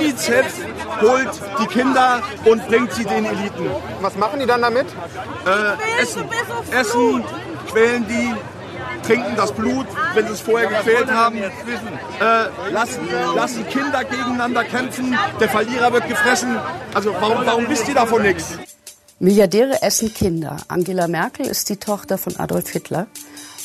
UNICEF holt die Kinder und bringt sie den Eliten. Was machen die dann damit? Äh, essen, essen, quälen die, trinken das Blut, wenn sie es vorher gequält haben, äh, lassen, lassen Kinder gegeneinander kämpfen, der Verlierer wird gefressen. Also warum, warum wisst ihr davon nichts? Milliardäre essen Kinder. Angela Merkel ist die Tochter von Adolf Hitler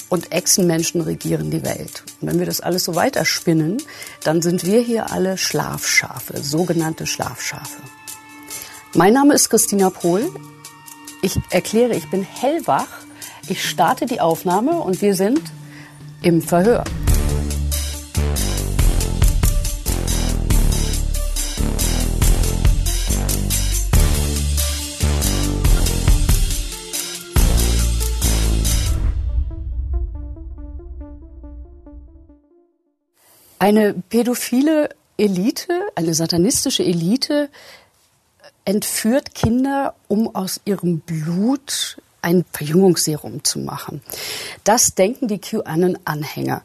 und Echsenmenschen regieren die Welt. Und wenn wir das alles so weiterspinnen, dann sind wir hier alle Schlafschafe, sogenannte Schlafschafe. Mein Name ist Christina Pohl. Ich erkläre, ich bin hellwach. Ich starte die Aufnahme und wir sind im Verhör. Eine pädophile Elite, eine satanistische Elite entführt Kinder, um aus ihrem Blut ein Verjüngungsserum zu machen. Das denken die QAnon-Anhänger.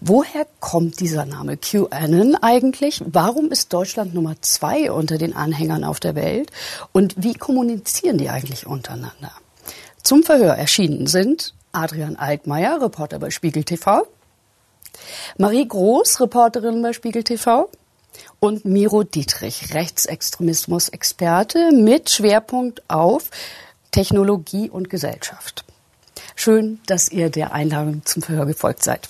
Woher kommt dieser Name QAnon eigentlich? Warum ist Deutschland Nummer zwei unter den Anhängern auf der Welt? Und wie kommunizieren die eigentlich untereinander? Zum Verhör erschienen sind Adrian Altmaier, Reporter bei Spiegel TV, Marie Groß, Reporterin bei Spiegel TV und Miro Dietrich, Rechtsextremismus-Experte mit Schwerpunkt auf Technologie und Gesellschaft. Schön, dass ihr der Einladung zum Verhör gefolgt seid.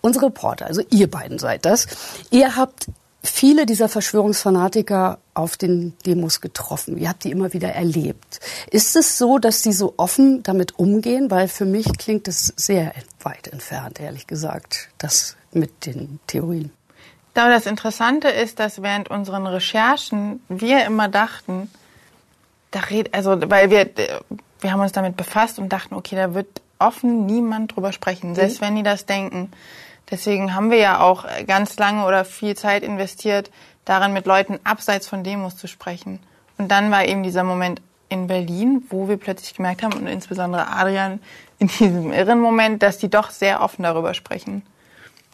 Unsere Reporter, also ihr beiden seid das, ihr habt viele dieser Verschwörungsfanatiker auf den Demos getroffen. Ihr habt die immer wieder erlebt. Ist es so, dass sie so offen damit umgehen? Weil für mich klingt es sehr weit entfernt, ehrlich gesagt, das mit den Theorien. Das Interessante ist, dass während unseren Recherchen wir immer dachten, da red, also, weil wir, wir haben uns damit befasst und dachten, okay, da wird offen niemand drüber sprechen, selbst mhm. wenn die das denken. Deswegen haben wir ja auch ganz lange oder viel Zeit investiert, darin mit Leuten abseits von Demos zu sprechen. Und dann war eben dieser Moment in Berlin, wo wir plötzlich gemerkt haben, und insbesondere Adrian in diesem irren Moment, dass die doch sehr offen darüber sprechen.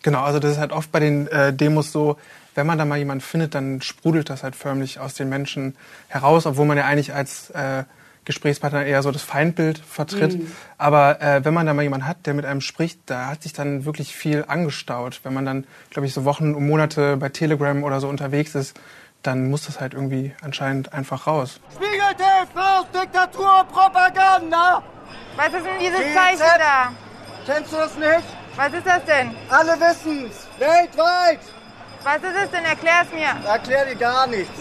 Genau, also das ist halt oft bei den äh, Demos so, wenn man da mal jemanden findet, dann sprudelt das halt förmlich aus den Menschen heraus, obwohl man ja eigentlich als äh, Gesprächspartner eher so das Feindbild vertritt. Mhm. Aber äh, wenn man da mal jemanden hat, der mit einem spricht, da hat sich dann wirklich viel angestaut. Wenn man dann, glaube ich, so Wochen und Monate bei Telegram oder so unterwegs ist, dann muss das halt irgendwie anscheinend einfach raus. Spiegel TV, Diktatur, Propaganda! Was ist denn dieses GZ? Zeichen da? Kennst du das nicht? Was ist das denn? Alle wissen's. Weltweit. Was ist es denn? Erklär's mir. Erklär dir gar nichts.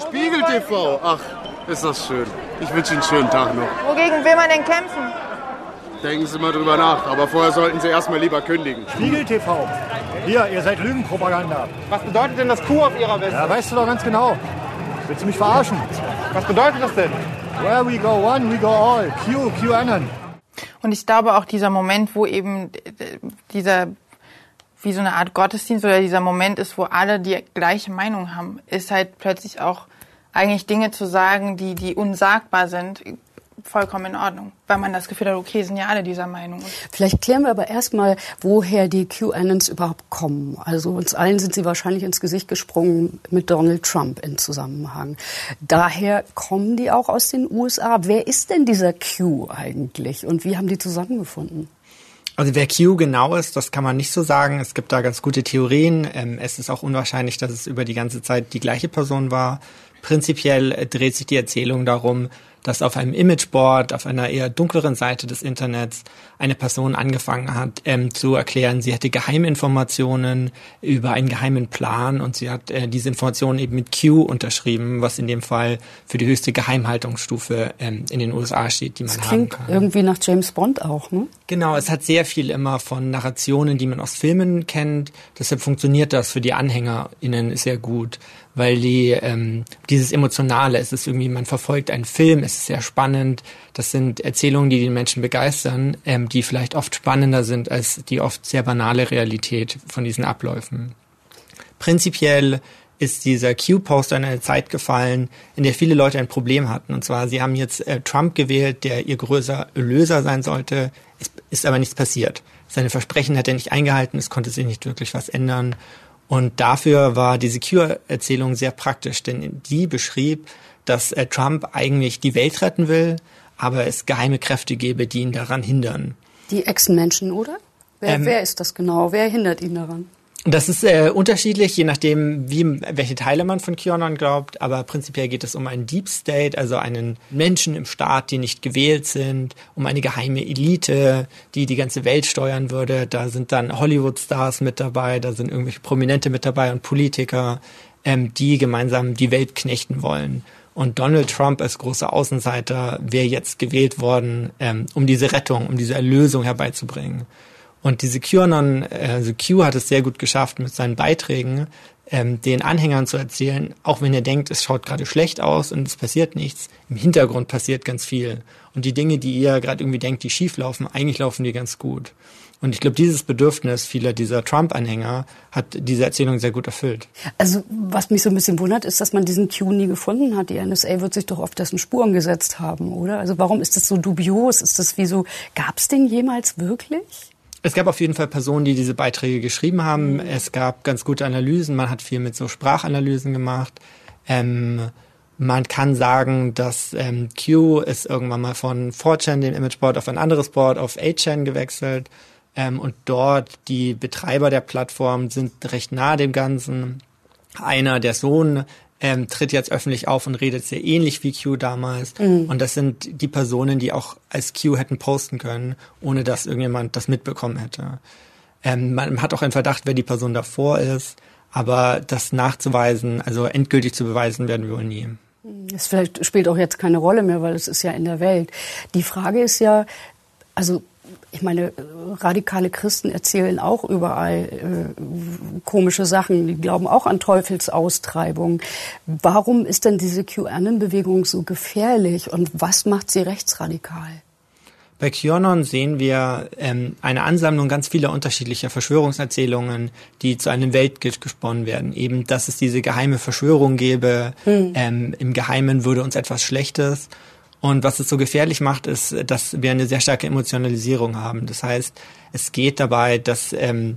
Spiegel TV. Ach, ist das schön. Ich wünsche Ihnen einen schönen Tag noch. Wogegen will man denn kämpfen? Denken Sie mal drüber nach. Aber vorher sollten Sie erstmal lieber kündigen. Spiegel TV. Hier, ihr seid Lügenpropaganda. Was bedeutet denn das Q auf Ihrer Weste? Ja, weißt du doch ganz genau. Willst du mich verarschen? Was bedeutet das denn? Where we go one, we go all. Q, QAnon. Und ich glaube auch dieser Moment, wo eben dieser wie so eine Art Gottesdienst oder dieser Moment ist, wo alle die gleiche Meinung haben, ist halt plötzlich auch eigentlich Dinge zu sagen, die, die unsagbar sind, vollkommen in Ordnung, weil man das Gefühl hat, okay, sind ja alle dieser Meinung. Vielleicht klären wir aber erstmal, woher die QAnons überhaupt kommen. Also uns allen sind sie wahrscheinlich ins Gesicht gesprungen mit Donald Trump in Zusammenhang. Daher kommen die auch aus den USA. Wer ist denn dieser Q eigentlich und wie haben die zusammengefunden? Also wer Q genau ist, das kann man nicht so sagen. Es gibt da ganz gute Theorien. Ähm, es ist auch unwahrscheinlich, dass es über die ganze Zeit die gleiche Person war. Prinzipiell dreht sich die Erzählung darum, dass auf einem Imageboard, auf einer eher dunkleren Seite des Internets, eine Person angefangen hat ähm, zu erklären, sie hätte Geheiminformationen über einen geheimen Plan und sie hat äh, diese Informationen eben mit Q unterschrieben, was in dem Fall für die höchste Geheimhaltungsstufe ähm, in den USA steht, die man das haben kann. irgendwie nach James Bond auch, ne? Genau, es hat sehr viel immer von Narrationen, die man aus Filmen kennt. Deshalb funktioniert das für die AnhängerInnen sehr gut weil die ähm, dieses Emotionale, es ist irgendwie, man verfolgt einen Film, es ist sehr spannend. Das sind Erzählungen, die den Menschen begeistern, ähm, die vielleicht oft spannender sind als die oft sehr banale Realität von diesen Abläufen. Prinzipiell ist dieser Q-Poster in eine Zeit gefallen, in der viele Leute ein Problem hatten. Und zwar, sie haben jetzt äh, Trump gewählt, der ihr größer Löser sein sollte. Es ist aber nichts passiert. Seine Versprechen hat er nicht eingehalten, es konnte sich nicht wirklich was ändern. Und dafür war diese Q-Erzählung sehr praktisch, denn die beschrieb, dass äh, Trump eigentlich die Welt retten will, aber es geheime Kräfte gäbe, die ihn daran hindern. Die Echsenmenschen, oder? Wer, Ähm, wer ist das genau? Wer hindert ihn daran? Das ist äh, unterschiedlich, je nachdem, wie, welche Teile man von QAnon glaubt, aber prinzipiell geht es um einen Deep State, also einen Menschen im Staat, die nicht gewählt sind, um eine geheime Elite, die die ganze Welt steuern würde. Da sind dann Hollywood-Stars mit dabei, da sind irgendwelche Prominente mit dabei und Politiker, ähm, die gemeinsam die Welt knechten wollen. Und Donald Trump als großer Außenseiter wäre jetzt gewählt worden, ähm, um diese Rettung, um diese Erlösung herbeizubringen. Und diese QAnon, also Q hat es sehr gut geschafft, mit seinen Beiträgen ähm, den Anhängern zu erzählen, auch wenn ihr denkt, es schaut gerade schlecht aus und es passiert nichts, im Hintergrund passiert ganz viel. Und die Dinge, die ihr gerade irgendwie denkt, die schief laufen, eigentlich laufen die ganz gut. Und ich glaube, dieses Bedürfnis vieler dieser Trump-Anhänger hat diese Erzählung sehr gut erfüllt. Also was mich so ein bisschen wundert, ist, dass man diesen Q nie gefunden hat. Die NSA wird sich doch auf dessen Spuren gesetzt haben, oder? Also warum ist das so dubios? Ist das wie so, gab es den jemals wirklich? Es gab auf jeden Fall Personen, die diese Beiträge geschrieben haben. Es gab ganz gute Analysen. Man hat viel mit so Sprachanalysen gemacht. Ähm, man kann sagen, dass ähm, Q ist irgendwann mal von 4chan, dem Imageboard, auf ein anderes Board, auf 8chan gewechselt. Ähm, und dort die Betreiber der Plattform sind recht nahe dem Ganzen. Einer, der Sohn, ähm, tritt jetzt öffentlich auf und redet sehr ähnlich wie Q damals. Und das sind die Personen, die auch als Q hätten posten können, ohne dass irgendjemand das mitbekommen hätte. Ähm, man hat auch einen Verdacht, wer die Person davor ist, aber das nachzuweisen, also endgültig zu beweisen, werden wir wohl nie. Das vielleicht spielt auch jetzt keine Rolle mehr, weil es ist ja in der Welt. Die Frage ist ja, also ich meine, radikale Christen erzählen auch überall äh, komische Sachen. Die glauben auch an Teufelsaustreibung. Warum ist denn diese QAnon-Bewegung so gefährlich und was macht sie rechtsradikal? Bei QAnon sehen wir ähm, eine Ansammlung ganz vieler unterschiedlicher Verschwörungserzählungen, die zu einem Weltbild gesponnen werden. Eben, dass es diese geheime Verschwörung gäbe, ähm, im Geheimen würde uns etwas Schlechtes. Und was es so gefährlich macht, ist, dass wir eine sehr starke Emotionalisierung haben. Das heißt, es geht dabei, dass ähm,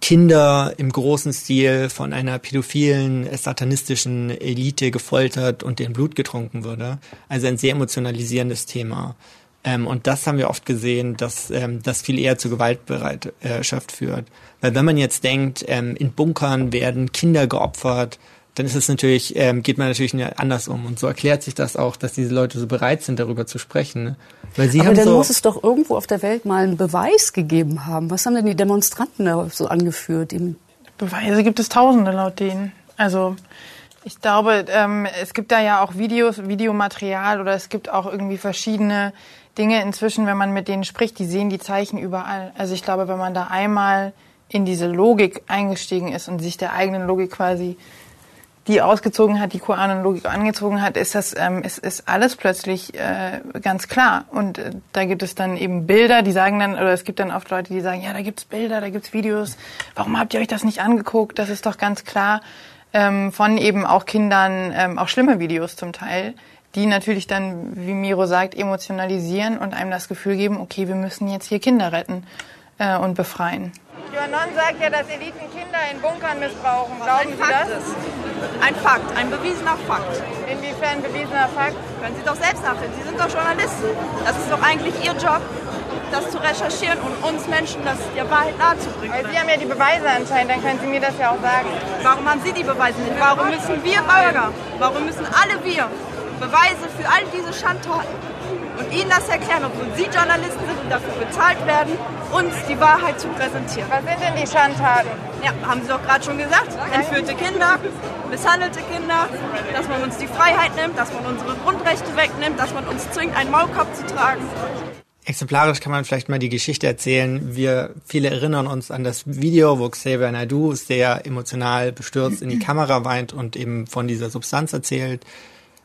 Kinder im großen Stil von einer pädophilen, satanistischen Elite gefoltert und deren Blut getrunken würde. Also ein sehr emotionalisierendes Thema. Ähm, und das haben wir oft gesehen, dass ähm, das viel eher zu Gewaltbereitschaft führt. Weil wenn man jetzt denkt, ähm, in Bunkern werden Kinder geopfert, dann ist es natürlich, ähm, geht man natürlich anders um. Und so erklärt sich das auch, dass diese Leute so bereit sind, darüber zu sprechen. Ne? Weil sie Aber haben dann so, muss es doch irgendwo auf der Welt mal einen Beweis gegeben haben. Was haben denn die Demonstranten da so angeführt? Eben Beweise gibt es Tausende laut denen. Also ich glaube, ähm, es gibt da ja auch Videos, Videomaterial oder es gibt auch irgendwie verschiedene Dinge inzwischen, wenn man mit denen spricht, die sehen die Zeichen überall. Also ich glaube, wenn man da einmal in diese Logik eingestiegen ist und sich der eigenen Logik quasi die ausgezogen hat, die Koranen-Logik angezogen hat, ist das ähm, ist, ist alles plötzlich äh, ganz klar. Und äh, da gibt es dann eben Bilder, die sagen dann, oder es gibt dann oft Leute, die sagen, ja, da gibt's Bilder, da gibt's Videos. Warum habt ihr euch das nicht angeguckt? Das ist doch ganz klar. Ähm, von eben auch Kindern, ähm, auch schlimme Videos zum Teil, die natürlich dann, wie Miro sagt, emotionalisieren und einem das Gefühl geben, okay, wir müssen jetzt hier Kinder retten äh, und befreien. QAnon sagt ja, dass Eliten Kinder in Bunkern missbrauchen. Glauben Sie das? Ist. Ein Fakt, ein bewiesener Fakt. Inwiefern bewiesener Fakt? Können Sie doch selbst nachsehen. Sie sind doch Journalisten. Das ist doch eigentlich Ihr Job, das zu recherchieren und uns Menschen das der Wahrheit nahezubringen. Weil Sie haben ja die Beweise anscheinend, dann können Sie mir das ja auch sagen. Warum haben Sie die Beweise nicht? Warum müssen wir Bürger, warum müssen alle wir Beweise für all diese Schandtaten und Ihnen das erklären, obwohl Sie Journalisten sind und dafür bezahlt werden, uns die Wahrheit zu präsentieren? Was sind denn die Schandtaten? Ja, haben Sie doch gerade schon gesagt. Entführte Kinder, misshandelte Kinder, dass man uns die Freiheit nimmt, dass man unsere Grundrechte wegnimmt, dass man uns zwingt, einen Maulkorb zu tragen. Exemplarisch kann man vielleicht mal die Geschichte erzählen. Wir viele erinnern uns an das Video, wo Xavier Naidoo sehr emotional bestürzt in die Kamera weint und eben von dieser Substanz erzählt.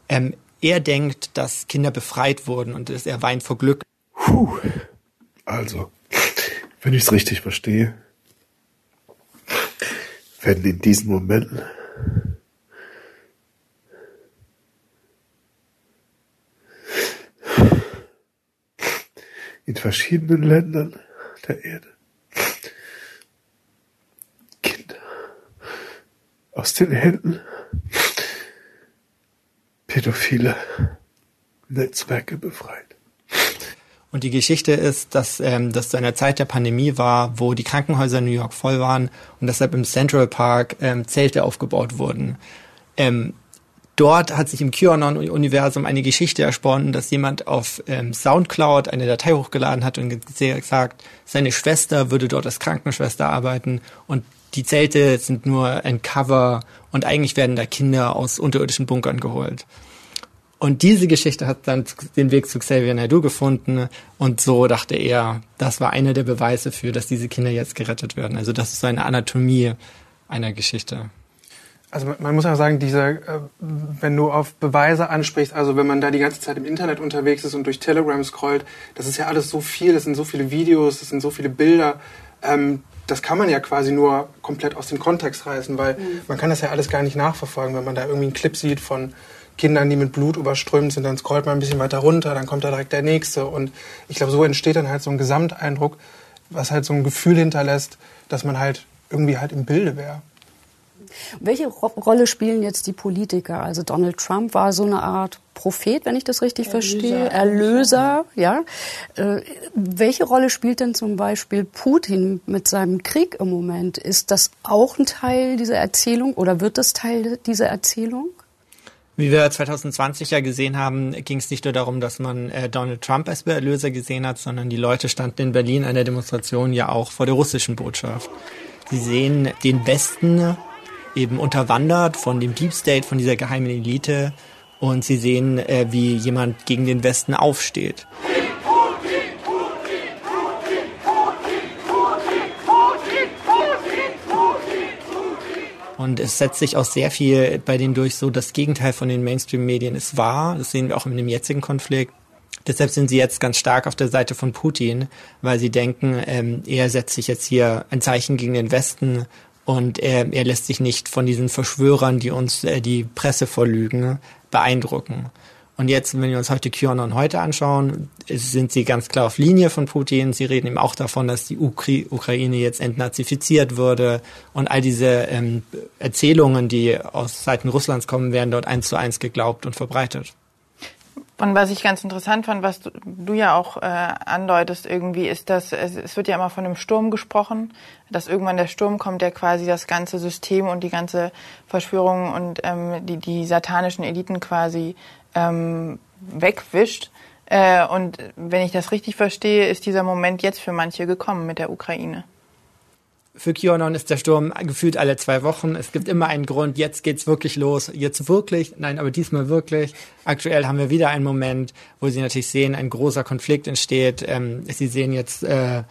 Ähm, er denkt, dass Kinder befreit wurden und er weint vor Glück. Puh. Also, wenn ich es richtig verstehe, werden in diesen Momenten in verschiedenen Ländern der Erde Kinder aus den Händen pädophile Netzwerke befreit. Und die Geschichte ist, dass ähm, das zu einer Zeit der Pandemie war, wo die Krankenhäuser in New York voll waren und deshalb im Central Park ähm, Zelte aufgebaut wurden. Ähm, dort hat sich im QAnon-Universum eine Geschichte ersponnen, dass jemand auf ähm, Soundcloud eine Datei hochgeladen hat und gesagt, seine Schwester würde dort als Krankenschwester arbeiten und die Zelte sind nur ein Cover und eigentlich werden da Kinder aus unterirdischen Bunkern geholt. Und diese Geschichte hat dann den Weg zu Xavier Naidoo gefunden und so dachte er, das war einer der Beweise für, dass diese Kinder jetzt gerettet werden. Also das ist so eine Anatomie einer Geschichte. Also man muss ja sagen, diese, äh, wenn du auf Beweise ansprichst, also wenn man da die ganze Zeit im Internet unterwegs ist und durch Telegram scrollt, das ist ja alles so viel, das sind so viele Videos, das sind so viele Bilder. Das kann man ja quasi nur komplett aus dem Kontext reißen, weil mhm. man kann das ja alles gar nicht nachverfolgen, wenn man da irgendwie einen Clip sieht von Kindern, die mit Blut überströmt sind, dann scrollt man ein bisschen weiter runter, dann kommt da direkt der nächste. Und ich glaube, so entsteht dann halt so ein Gesamteindruck, was halt so ein Gefühl hinterlässt, dass man halt irgendwie halt im Bilde wäre. Welche Rolle spielen jetzt die Politiker? Also Donald Trump war so eine Art Prophet, wenn ich das richtig Erlöser. verstehe, Erlöser, ja. Äh, welche Rolle spielt denn zum Beispiel Putin mit seinem Krieg im Moment? Ist das auch ein Teil dieser Erzählung oder wird das Teil dieser Erzählung? Wie wir 2020 ja gesehen haben, ging es nicht nur darum, dass man äh, Donald Trump als Erlöser gesehen hat, sondern die Leute standen in Berlin an der Demonstration ja auch vor der russischen Botschaft. Sie sehen den Westen eben unterwandert von dem Deep State, von dieser geheimen Elite und sie sehen, äh, wie jemand gegen den Westen aufsteht. Und es setzt sich auch sehr viel bei denen durch, so das Gegenteil von den Mainstream-Medien ist wahr. Das sehen wir auch in dem jetzigen Konflikt. Deshalb sind sie jetzt ganz stark auf der Seite von Putin, weil sie denken, ähm, er setzt sich jetzt hier ein Zeichen gegen den Westen und er, er lässt sich nicht von diesen Verschwörern, die uns äh, die Presse vorlügen, beeindrucken. Und jetzt, wenn wir uns heute QAnon heute anschauen, sind sie ganz klar auf Linie von Putin. Sie reden eben auch davon, dass die Ukri Ukraine jetzt entnazifiziert würde. Und all diese ähm, Erzählungen, die aus Seiten Russlands kommen, werden dort eins zu eins geglaubt und verbreitet. Und was ich ganz interessant fand, was du, ja auch äh, andeutest irgendwie, ist, dass es, es wird ja immer von einem Sturm gesprochen, dass irgendwann der Sturm kommt, der quasi das ganze System und die ganze Verschwörung und ähm, die, die satanischen Eliten quasi ähm, wegwischt. Äh, und wenn ich das richtig verstehe, ist dieser Moment jetzt für manche gekommen mit der Ukraine. Für QAnon ist der Sturm gefühlt alle zwei Wochen. Es gibt immer einen Grund, jetzt geht's wirklich los. Jetzt wirklich, nein, aber diesmal wirklich. Aktuell haben wir wieder einen Moment, wo Sie natürlich sehen, ein großer Konflikt entsteht. Ähm, Sie sehen jetzt, äh,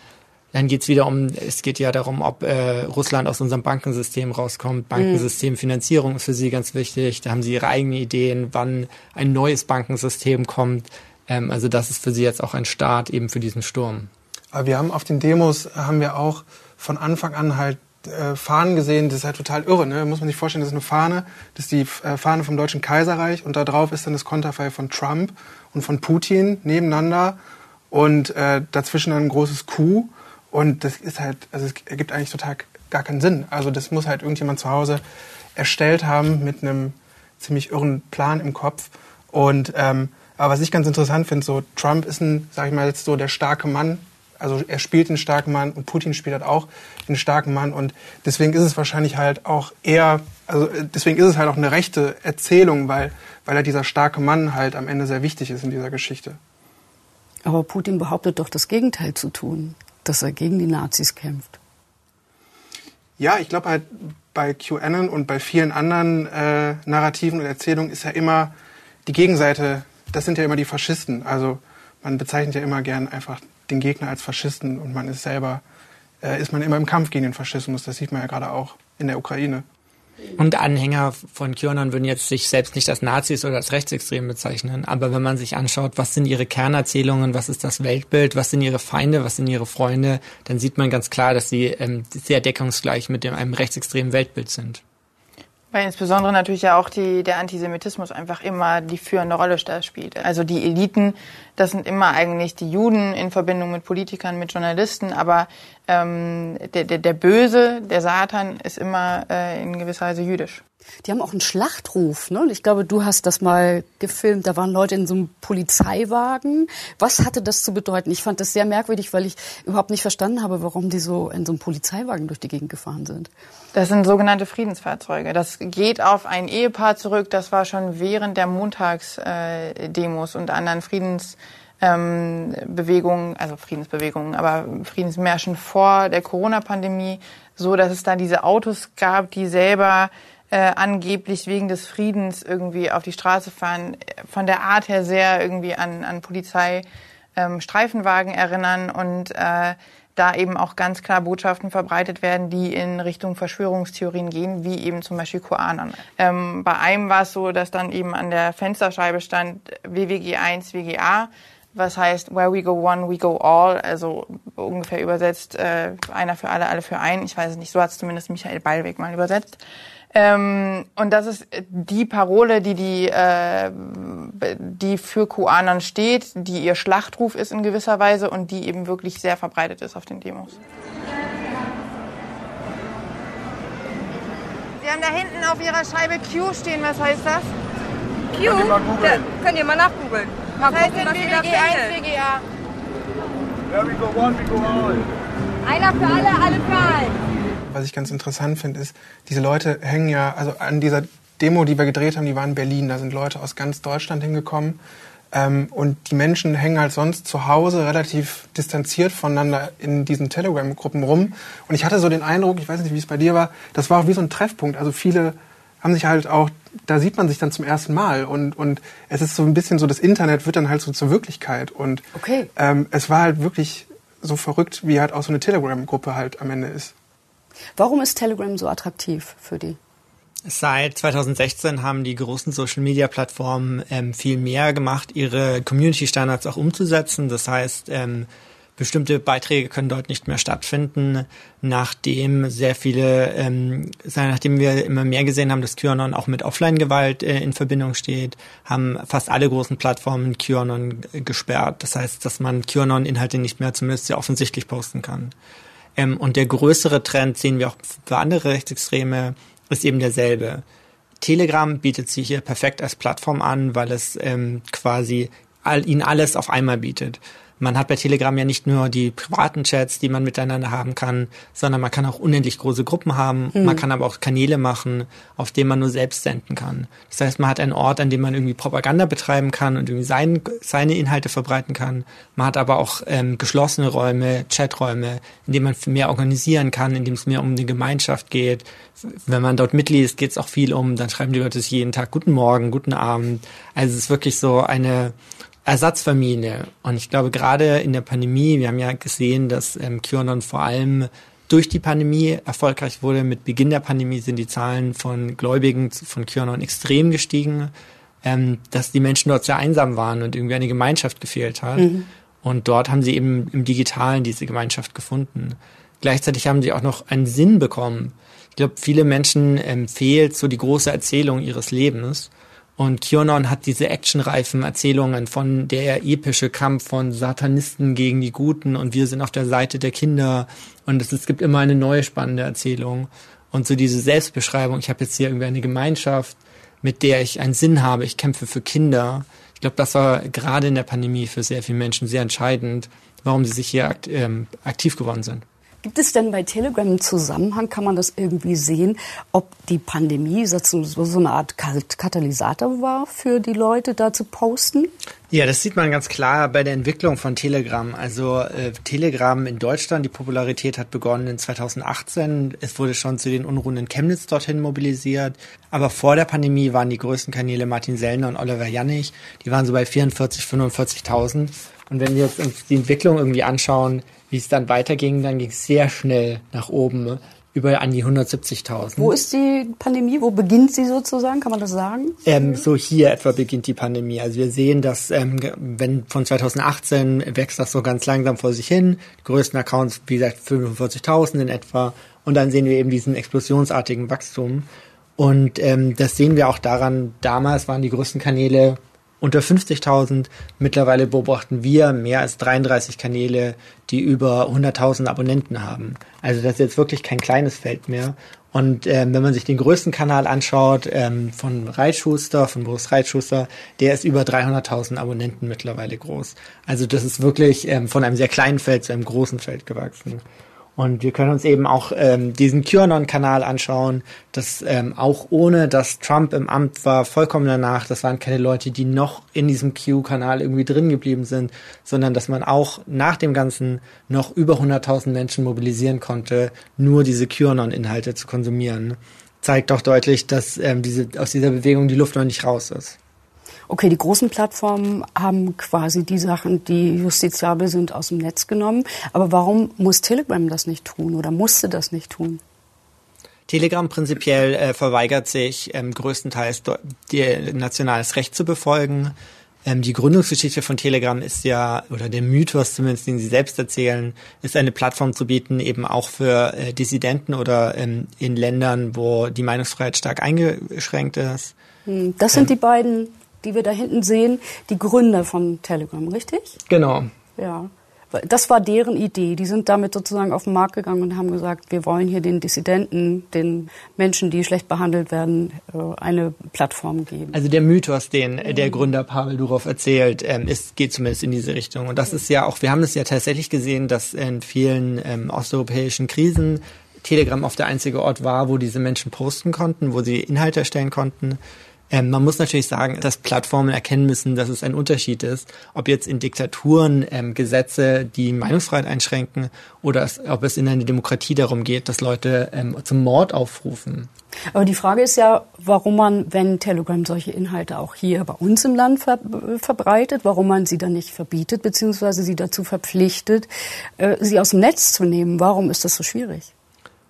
dann geht's wieder um, es geht ja darum, ob äh, Russland aus unserem Bankensystem rauskommt. Bankensystemfinanzierung ist für Sie ganz wichtig. Da haben Sie Ihre eigenen Ideen, wann ein neues Bankensystem kommt. Ähm, also das ist für Sie jetzt auch ein Start eben für diesen Sturm. Aber wir haben auf den Demos, haben wir auch von Anfang an halt äh, Fahnen gesehen, das ist halt total irre, ne? Muss man sich vorstellen, das ist eine Fahne, das ist die äh, Fahne vom Deutschen Kaiserreich und da drauf ist dann das Konterfei von Trump und von Putin nebeneinander und äh, dazwischen dann ein großes Q und das ist halt, also es ergibt eigentlich total gar keinen Sinn. Also das muss halt irgendjemand zu Hause erstellt haben mit einem ziemlich irren Plan im Kopf und ähm, aber was ich ganz interessant finde, so Trump ist ein, sag ich mal jetzt so der starke Mann also er spielt einen starken Mann und Putin spielt halt auch einen starken Mann und deswegen ist es wahrscheinlich halt auch eher, also deswegen ist es halt auch eine rechte Erzählung, weil, weil er dieser starke Mann halt am Ende sehr wichtig ist in dieser Geschichte. Aber Putin behauptet doch das Gegenteil zu tun, dass er gegen die Nazis kämpft. Ja, ich glaube halt bei QAnon und bei vielen anderen äh, Narrativen und Erzählungen ist ja immer die Gegenseite, das sind ja immer die Faschisten. Also man bezeichnet ja immer gern einfach den Gegner als Faschisten und man ist selber, äh, ist man immer im Kampf gegen den Faschismus. Das sieht man ja gerade auch in der Ukraine. Und Anhänger von QAnon würden jetzt sich selbst nicht als Nazis oder als Rechtsextrem bezeichnen. Aber wenn man sich anschaut, was sind ihre Kernerzählungen, was ist das Weltbild, was sind ihre Feinde, was sind ihre Freunde, dann sieht man ganz klar, dass sie ähm, sehr deckungsgleich mit dem, einem rechtsextremen Weltbild sind. Weil insbesondere natürlich ja auch die, der Antisemitismus einfach immer die führende Rolle spielt. Also die Eliten, das sind immer eigentlich die Juden in Verbindung mit Politikern, mit Journalisten, aber ähm, der, der, der Böse, der Satan, ist immer äh, in gewisser Weise jüdisch. Die haben auch einen Schlachtruf. Ne? Ich glaube, du hast das mal gefilmt. Da waren Leute in so einem Polizeiwagen. Was hatte das zu bedeuten? Ich fand das sehr merkwürdig, weil ich überhaupt nicht verstanden habe, warum die so in so einem Polizeiwagen durch die Gegend gefahren sind. Das sind sogenannte Friedensfahrzeuge. Das geht auf ein Ehepaar zurück. Das war schon während der Montagsdemos und anderen Friedensbewegungen, also Friedensbewegungen, aber Friedensmärschen vor der Corona-Pandemie, so dass es da diese Autos gab, die selber äh, angeblich wegen des Friedens irgendwie auf die Straße fahren, von der Art her sehr irgendwie an, an Polizei ähm, erinnern und äh, da eben auch ganz klar Botschaften verbreitet werden, die in Richtung Verschwörungstheorien gehen, wie eben zum Beispiel QAnon. Ähm, bei einem war es so, dass dann eben an der Fensterscheibe stand WWG1, WGA, was heißt Where we go one, we go all, also ungefähr übersetzt äh, einer für alle, alle für einen. Ich weiß es nicht, so hat es zumindest Michael Ballweg mal übersetzt. Ähm, und das ist die Parole, die, die, äh, die für QAnon steht, die ihr Schlachtruf ist in gewisser Weise und die eben wirklich sehr verbreitet ist auf den Demos. Sie haben da hinten auf Ihrer Scheibe Q stehen. Was heißt das? Q? Könnt ihr mal, ja, könnt ihr mal nachgoogeln. Mal gucken, was ihr WWG1, einhält. WGA? Where we go one, we go all. Einer für alle, alle für einen. Was ich ganz interessant finde, ist, diese Leute hängen ja, also an dieser Demo, die wir gedreht haben, die war in Berlin. Da sind Leute aus ganz Deutschland hingekommen. Ähm, und die Menschen hängen halt sonst zu Hause relativ distanziert voneinander in diesen Telegram-Gruppen rum. Und ich hatte so den Eindruck, ich weiß nicht, wie es bei dir war, das war auch wie so ein Treffpunkt. Also viele haben sich halt auch, da sieht man sich dann zum ersten Mal. Und, und es ist so ein bisschen so, das Internet wird dann halt so zur Wirklichkeit. Und Okay. ähm, es war halt wirklich so verrückt, wie halt auch so eine Telegram-Gruppe halt am Ende ist. Warum ist Telegram so attraktiv für die? Seit 2016 haben die großen Social-Media-Plattformen ähm, viel mehr gemacht, ihre Community-Standards auch umzusetzen. Das heißt, ähm, bestimmte Beiträge können dort nicht mehr stattfinden, nachdem sehr viele, ähm, nachdem wir immer mehr gesehen haben, dass QAnon auch mit Offline-Gewalt äh, in Verbindung steht, haben fast alle großen Plattformen QAnon gesperrt. Das heißt, dass man QAnon-Inhalte nicht mehr zumindest sehr offensichtlich posten kann. Ähm, und der größere Trend sehen wir auch für andere Rechtsextreme, ist eben derselbe. Telegram bietet sich hier perfekt als Plattform an, weil es ähm, quasi all, ihnen alles auf einmal bietet. Man hat bei Telegram ja nicht nur die privaten Chats, die man miteinander haben kann, sondern man kann auch unendlich große Gruppen haben. Mhm. Man kann aber auch Kanäle machen, auf denen man nur selbst senden kann. Das heißt, man hat einen Ort, an dem man irgendwie Propaganda betreiben kann und irgendwie sein, seine Inhalte verbreiten kann. Man hat aber auch ähm, geschlossene Räume, Chaträume, in denen man mehr organisieren kann, in dem es mehr um die Gemeinschaft geht. Wenn man dort mitliest, geht es auch viel um, dann schreiben die Leute sich jeden Tag Guten Morgen, Guten Abend. Also es ist wirklich so eine Ersatzfamilie. Und ich glaube, gerade in der Pandemie, wir haben ja gesehen, dass ähm, QAnon vor allem durch die Pandemie erfolgreich wurde. Mit Beginn der Pandemie sind die Zahlen von Gläubigen von QAnon extrem gestiegen, ähm, dass die Menschen dort sehr einsam waren und irgendwie eine Gemeinschaft gefehlt hat. Mhm. Und dort haben sie eben im Digitalen diese Gemeinschaft gefunden. Gleichzeitig haben sie auch noch einen Sinn bekommen. Ich glaube, viele Menschen ähm, fehlt so die große Erzählung ihres Lebens. Und QAnon hat diese actionreifen Erzählungen von der epische Kampf von Satanisten gegen die Guten und wir sind auf der Seite der Kinder und es, es gibt immer eine neue spannende Erzählung. Und so diese Selbstbeschreibung, ich habe jetzt hier irgendwie eine Gemeinschaft, mit der ich einen Sinn habe, ich kämpfe für Kinder. Ich glaube, das war gerade in der Pandemie für sehr viele Menschen sehr entscheidend, warum sie sich hier ähm, aktiv geworden sind. Gibt es denn bei Telegram einen Zusammenhang? Kann man das irgendwie sehen, ob die Pandemie so, eine Art Katalysator war für die Leute, da zu posten? Ja, das sieht man ganz klar bei der Entwicklung von Telegram. Also äh, Telegram in Deutschland, die Popularität hat begonnen in 2018. Es wurde schon zu den Unruhen in Chemnitz dorthin mobilisiert. Aber vor der Pandemie waren die größten Kanäle Martin Sellner und Oliver Jannig. Die waren so bei 44, 45.000. Und wenn wir jetzt uns die Entwicklung irgendwie anschauen, wie es dann weiterging, dann ging es sehr schnell nach oben, über an die 170.000. Wo ist die Pandemie? Wo beginnt sie sozusagen? Kann man das sagen? Ähm, so hier etwa beginnt die Pandemie. Also wir sehen, dass ähm, wenn von 2018 wächst das so ganz langsam vor sich hin. Die größten Accounts, wie gesagt, 45.000 in etwa. Und dann sehen wir eben diesen explosionsartigen Wachstum. Und ähm, das sehen wir auch daran, damals waren die größten Kanäle unter 50.000. Mittlerweile beobachten wir mehr als 33 Kanäle, die über 100.000 Abonnenten haben. Also das ist jetzt wirklich kein kleines Feld mehr. Und ähm, wenn man sich den größten Kanal anschaut, ähm, von Reitschuster, von Boris Reitschuster, der ist über 300.000 Abonnenten mittlerweile groß. Also das ist wirklich ähm, von einem sehr kleinen Feld zu einem großen Feld gewachsen. Und wir können uns eben auch ähm, diesen QAnon-Kanal anschauen, das ähm, auch ohne, dass Trump im Amt war, vollkommen danach, das waren keine Leute, die noch in diesem Q-Kanal irgendwie drin geblieben sind, sondern dass man auch nach dem Ganzen noch über 100.000 Menschen mobilisieren konnte, nur diese QAnon-Inhalte zu konsumieren. Zeigt doch deutlich, dass ähm, diese, aus dieser Bewegung die Luft noch nicht raus ist. Okay, die großen Plattformen haben quasi die Sachen, die justiziabel sind, aus dem Netz genommen. Aber warum muss Telegram das nicht tun oder musste das nicht tun? Telegram prinzipiell äh, verweigert sich ähm, größtenteils die, nationales Recht zu befolgen. Ähm, die Gründungsgeschichte von Telegram ist ja, oder der Mythos zumindest, den sie selbst erzählen, ist eine Plattform zu bieten, eben auch für äh, Dissidenten oder ähm, in Ländern, wo die Meinungsfreiheit stark eingeschränkt ist. Hm, das sind ähm, die beiden die wir da hinten sehen, die Gründer von Telegram, richtig? Genau. Ja. Das war deren Idee. Die sind damit sozusagen auf den Markt gegangen und haben gesagt, wir wollen hier den Dissidenten, den Menschen, die schlecht behandelt werden, äh, eine Plattform geben. Also der Mythos, den der Gründer Pavel Durov erzählt, ähm, ist, geht zumindest in diese Richtung. Und das ist ja auch, wir haben es ja tatsächlich gesehen, dass in vielen ähm, osteuropäischen Krisen Telegram oft der einzige Ort war, wo diese Menschen posten konnten, wo sie Inhalte erstellen konnten. Ähm, man muss natürlich sagen, dass Plattformen erkennen müssen, dass es ein Unterschied ist, ob jetzt in Diktaturen ähm, Gesetze die Meinungsfreiheit einschränken oder es, ob es in einer Demokratie darum geht, dass Leute ähm, zum Mord aufrufen. Aber die Frage ist ja, warum man, wenn Telegram solche Inhalte auch hier bei uns im Land ver verbreitet, warum man sie dann nicht verbietet, beziehungsweise sie dazu verpflichtet, äh, sie aus dem Netz zu nehmen. Warum ist das so schwierig?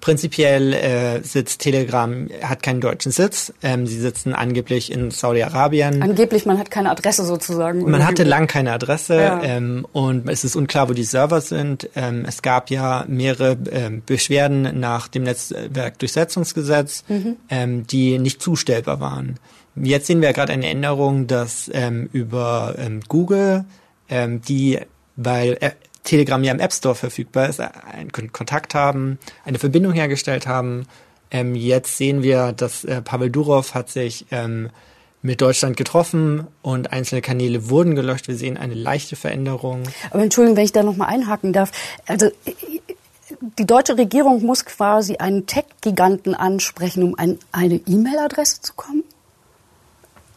Prinzipiell äh, sitzt Telegram, hat keinen deutschen Sitz. Ähm, sie sitzen angeblich in Saudi-Arabien. Angeblich, man hat keine Adresse sozusagen. Man hatte lang keine Adresse ja. ähm, und es ist unklar, wo die Server sind. Ähm, es gab ja mehrere ähm, Beschwerden nach dem Netzwerkdurchsetzungsgesetz, mhm. ähm, die nicht zustellbar waren. Jetzt sehen wir gerade eine Änderung, dass ähm, über ähm, Google ähm, die, weil äh, Telegram ja im App Store verfügbar ist, einen Kontakt haben, eine Verbindung hergestellt haben. Ähm, jetzt sehen wir, dass äh, Pavel Durov hat sich ähm, mit Deutschland getroffen und einzelne Kanäle wurden gelöscht. Wir sehen eine leichte Veränderung. Aber Entschuldigung, wenn ich da nochmal einhaken darf. Also die deutsche Regierung muss quasi einen Tech-Giganten ansprechen, um an eine E-Mail-Adresse zu kommen?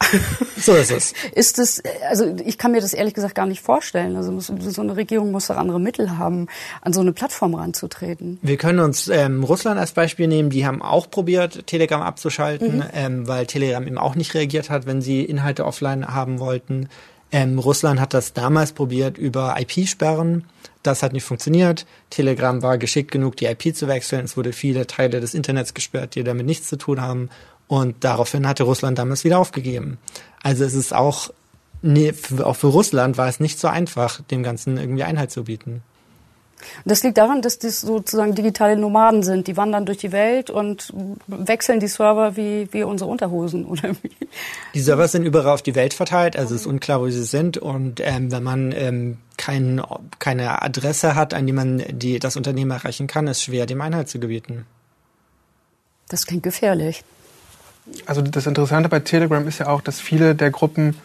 So ist es. ist es, also ich kann mir das ehrlich gesagt gar nicht vorstellen. Also so eine Regierung muss doch andere Mittel haben, an so eine Plattform ranzutreten. Wir können uns ähm, Russland als Beispiel nehmen. Die haben auch probiert, Telegram abzuschalten, mhm. ähm, weil Telegram eben auch nicht reagiert hat, wenn sie Inhalte offline haben wollten. Ähm, Russland hat das damals probiert über IP-Sperren. Das hat nicht funktioniert. Telegram war geschickt genug, die IP zu wechseln. Es wurde viele Teile des Internets gesperrt, die damit nichts zu tun haben. Und daraufhin hatte Russland damals wieder aufgegeben. Also es ist auch, nee, auch für Russland war es nicht so einfach, dem Ganzen irgendwie Einhalt zu bieten. Das liegt daran, dass das sozusagen digitale Nomaden sind. Die wandern durch die Welt und wechseln die Server wie, wie unsere Unterhosen oder wie. Die Server sind überall auf die Welt verteilt, also es ist unklar, wo sie sind. Und ähm, wenn man ähm, kein, keine Adresse hat, an die man die, das Unternehmen erreichen kann, ist schwer, dem Einhalt zu gebieten. Das klingt gefährlich. Also das Interessante bei Telegram ist ja auch, dass viele der Gruppen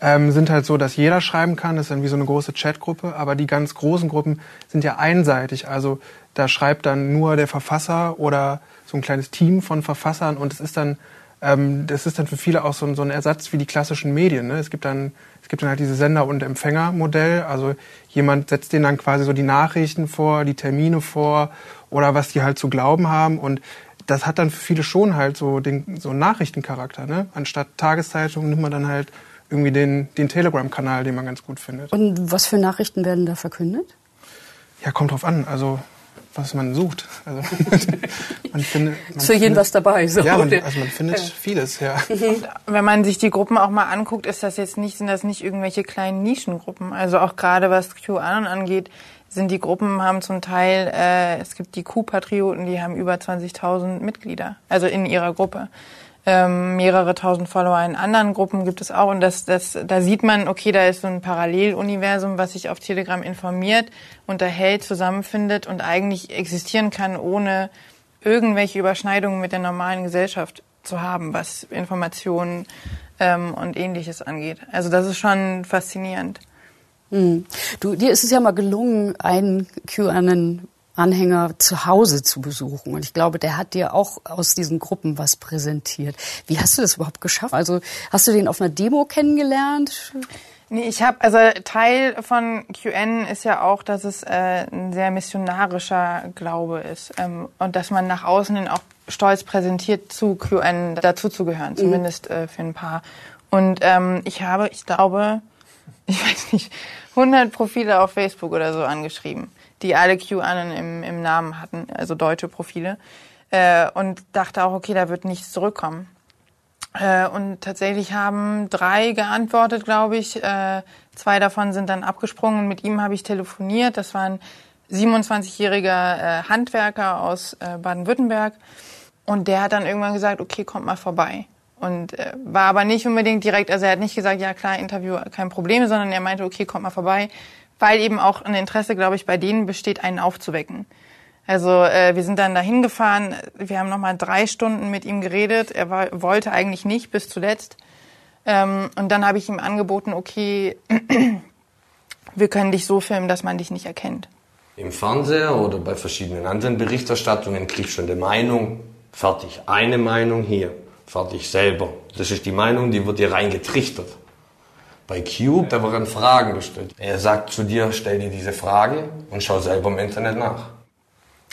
ähm, sind halt so, dass jeder schreiben kann. Das ist dann wie so eine große Chatgruppe. Aber die ganz großen Gruppen sind ja einseitig. Also da schreibt dann nur der Verfasser oder so ein kleines Team von Verfassern. Und es ist dann, ähm, das ist dann für viele auch so ein, so ein Ersatz wie die klassischen Medien. Ne? Es gibt dann, es gibt dann halt dieses Sender- und Empfängermodell. Also jemand setzt denen dann quasi so die Nachrichten vor, die Termine vor oder was die halt zu glauben haben. Und das hat dann für viele schon halt so den so einen Nachrichtencharakter. Ne? Anstatt Tageszeitung nimmt man dann halt irgendwie den, den Telegram-Kanal, den man ganz gut findet. Und was für Nachrichten werden da verkündet? Ja, kommt drauf an. Also was man sucht. Also, man findet, man für jeden findet, was dabei. So. Ja, man, also man findet ja. vieles. Ja. wenn man sich die Gruppen auch mal anguckt, ist das jetzt nicht, sind das nicht irgendwelche kleinen Nischengruppen. Also auch gerade was QAnon angeht, sind die Gruppen, haben zum Teil, äh, es gibt die Q-Patrioten, die haben über 20.000 Mitglieder, also in ihrer Gruppe. Ähm, mehrere tausend Follower in anderen Gruppen gibt es auch. Und das, das, da sieht man, okay, da ist so ein Paralleluniversum, was sich auf Telegram informiert, unterhält, zusammenfindet und eigentlich existieren kann, ohne irgendwelche Überschneidungen mit der normalen Gesellschaft zu haben, was Informationen ähm, und ähnliches angeht. Also das ist schon faszinierend. Hm. Du, dir ist es ja mal gelungen, einen QAnon Anhänger zu Hause zu besuchen. Und ich glaube, der hat dir auch aus diesen Gruppen was präsentiert. Wie hast du das überhaupt geschafft? Also hast du den auf einer Demo kennengelernt? Nee, ich habe, also Teil von QN ist ja auch, dass es äh, ein sehr missionarischer Glaube ist ähm, und dass man nach außen hin auch stolz präsentiert, zu QN dazuzugehören, mhm. zumindest äh, für ein paar. Und ähm, ich habe, ich glaube, ich weiß nicht, 100 Profile auf Facebook oder so angeschrieben die alle QAnon im, im Namen hatten, also deutsche Profile. Äh, und dachte auch, okay, da wird nichts zurückkommen. Äh, und tatsächlich haben drei geantwortet, glaube ich. Äh, zwei davon sind dann abgesprungen. Mit ihm habe ich telefoniert. Das war ein 27-jähriger äh, Handwerker aus äh, Baden-Württemberg. Und der hat dann irgendwann gesagt, okay, kommt mal vorbei. Und äh, war aber nicht unbedingt direkt, also er hat nicht gesagt, ja klar, Interview, kein Problem, sondern er meinte, okay, kommt mal vorbei weil eben auch ein Interesse, glaube ich, bei denen besteht, einen aufzuwecken. Also äh, wir sind dann dahin gefahren, wir haben nochmal drei Stunden mit ihm geredet. Er war, wollte eigentlich nicht bis zuletzt. Ähm, und dann habe ich ihm angeboten, okay, wir können dich so filmen, dass man dich nicht erkennt. Im Fernseher oder bei verschiedenen anderen Berichterstattungen kriegst du eine Meinung, fertig. Eine Meinung hier, fertig selber. Das ist die Meinung, die wird dir reingetrichtert. Bei Cube, da werden Fragen gestellt. Er sagt zu dir, stell dir diese Frage und schau selber im Internet nach.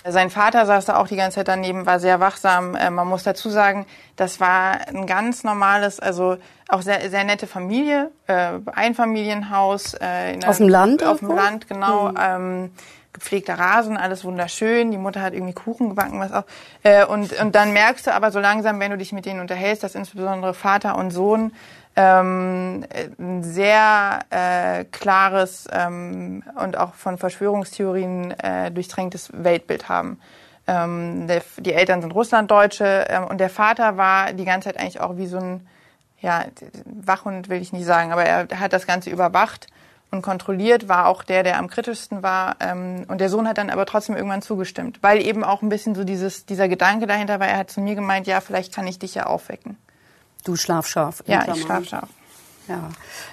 Sein Vater saß da auch die ganze Zeit daneben, war sehr wachsam. Äh, man muss dazu sagen, das war ein ganz normales, also auch sehr, sehr nette Familie, äh, Einfamilienhaus. Äh, auf dem Land? Auf dem Land, genau. Mhm. Ähm, gepflegter Rasen, alles wunderschön. Die Mutter hat irgendwie Kuchen gebacken, was auch. Äh, und, und dann merkst du aber so langsam, wenn du dich mit denen unterhältst, dass insbesondere Vater und Sohn ähm, ein sehr äh, klares ähm, und auch von Verschwörungstheorien äh, durchtränktes Weltbild haben. Ähm, der, die Eltern sind Russlanddeutsche ähm, und der Vater war die ganze Zeit eigentlich auch wie so ein, ja, Wachhund will ich nicht sagen, aber er hat das Ganze überwacht und kontrolliert, war auch der, der am kritischsten war. Ähm, und der Sohn hat dann aber trotzdem irgendwann zugestimmt, weil eben auch ein bisschen so dieses, dieser Gedanke dahinter war, er hat zu mir gemeint, ja, vielleicht kann ich dich ja aufwecken. Du schlafscharf. Ja, ich schlafscharf. Ja,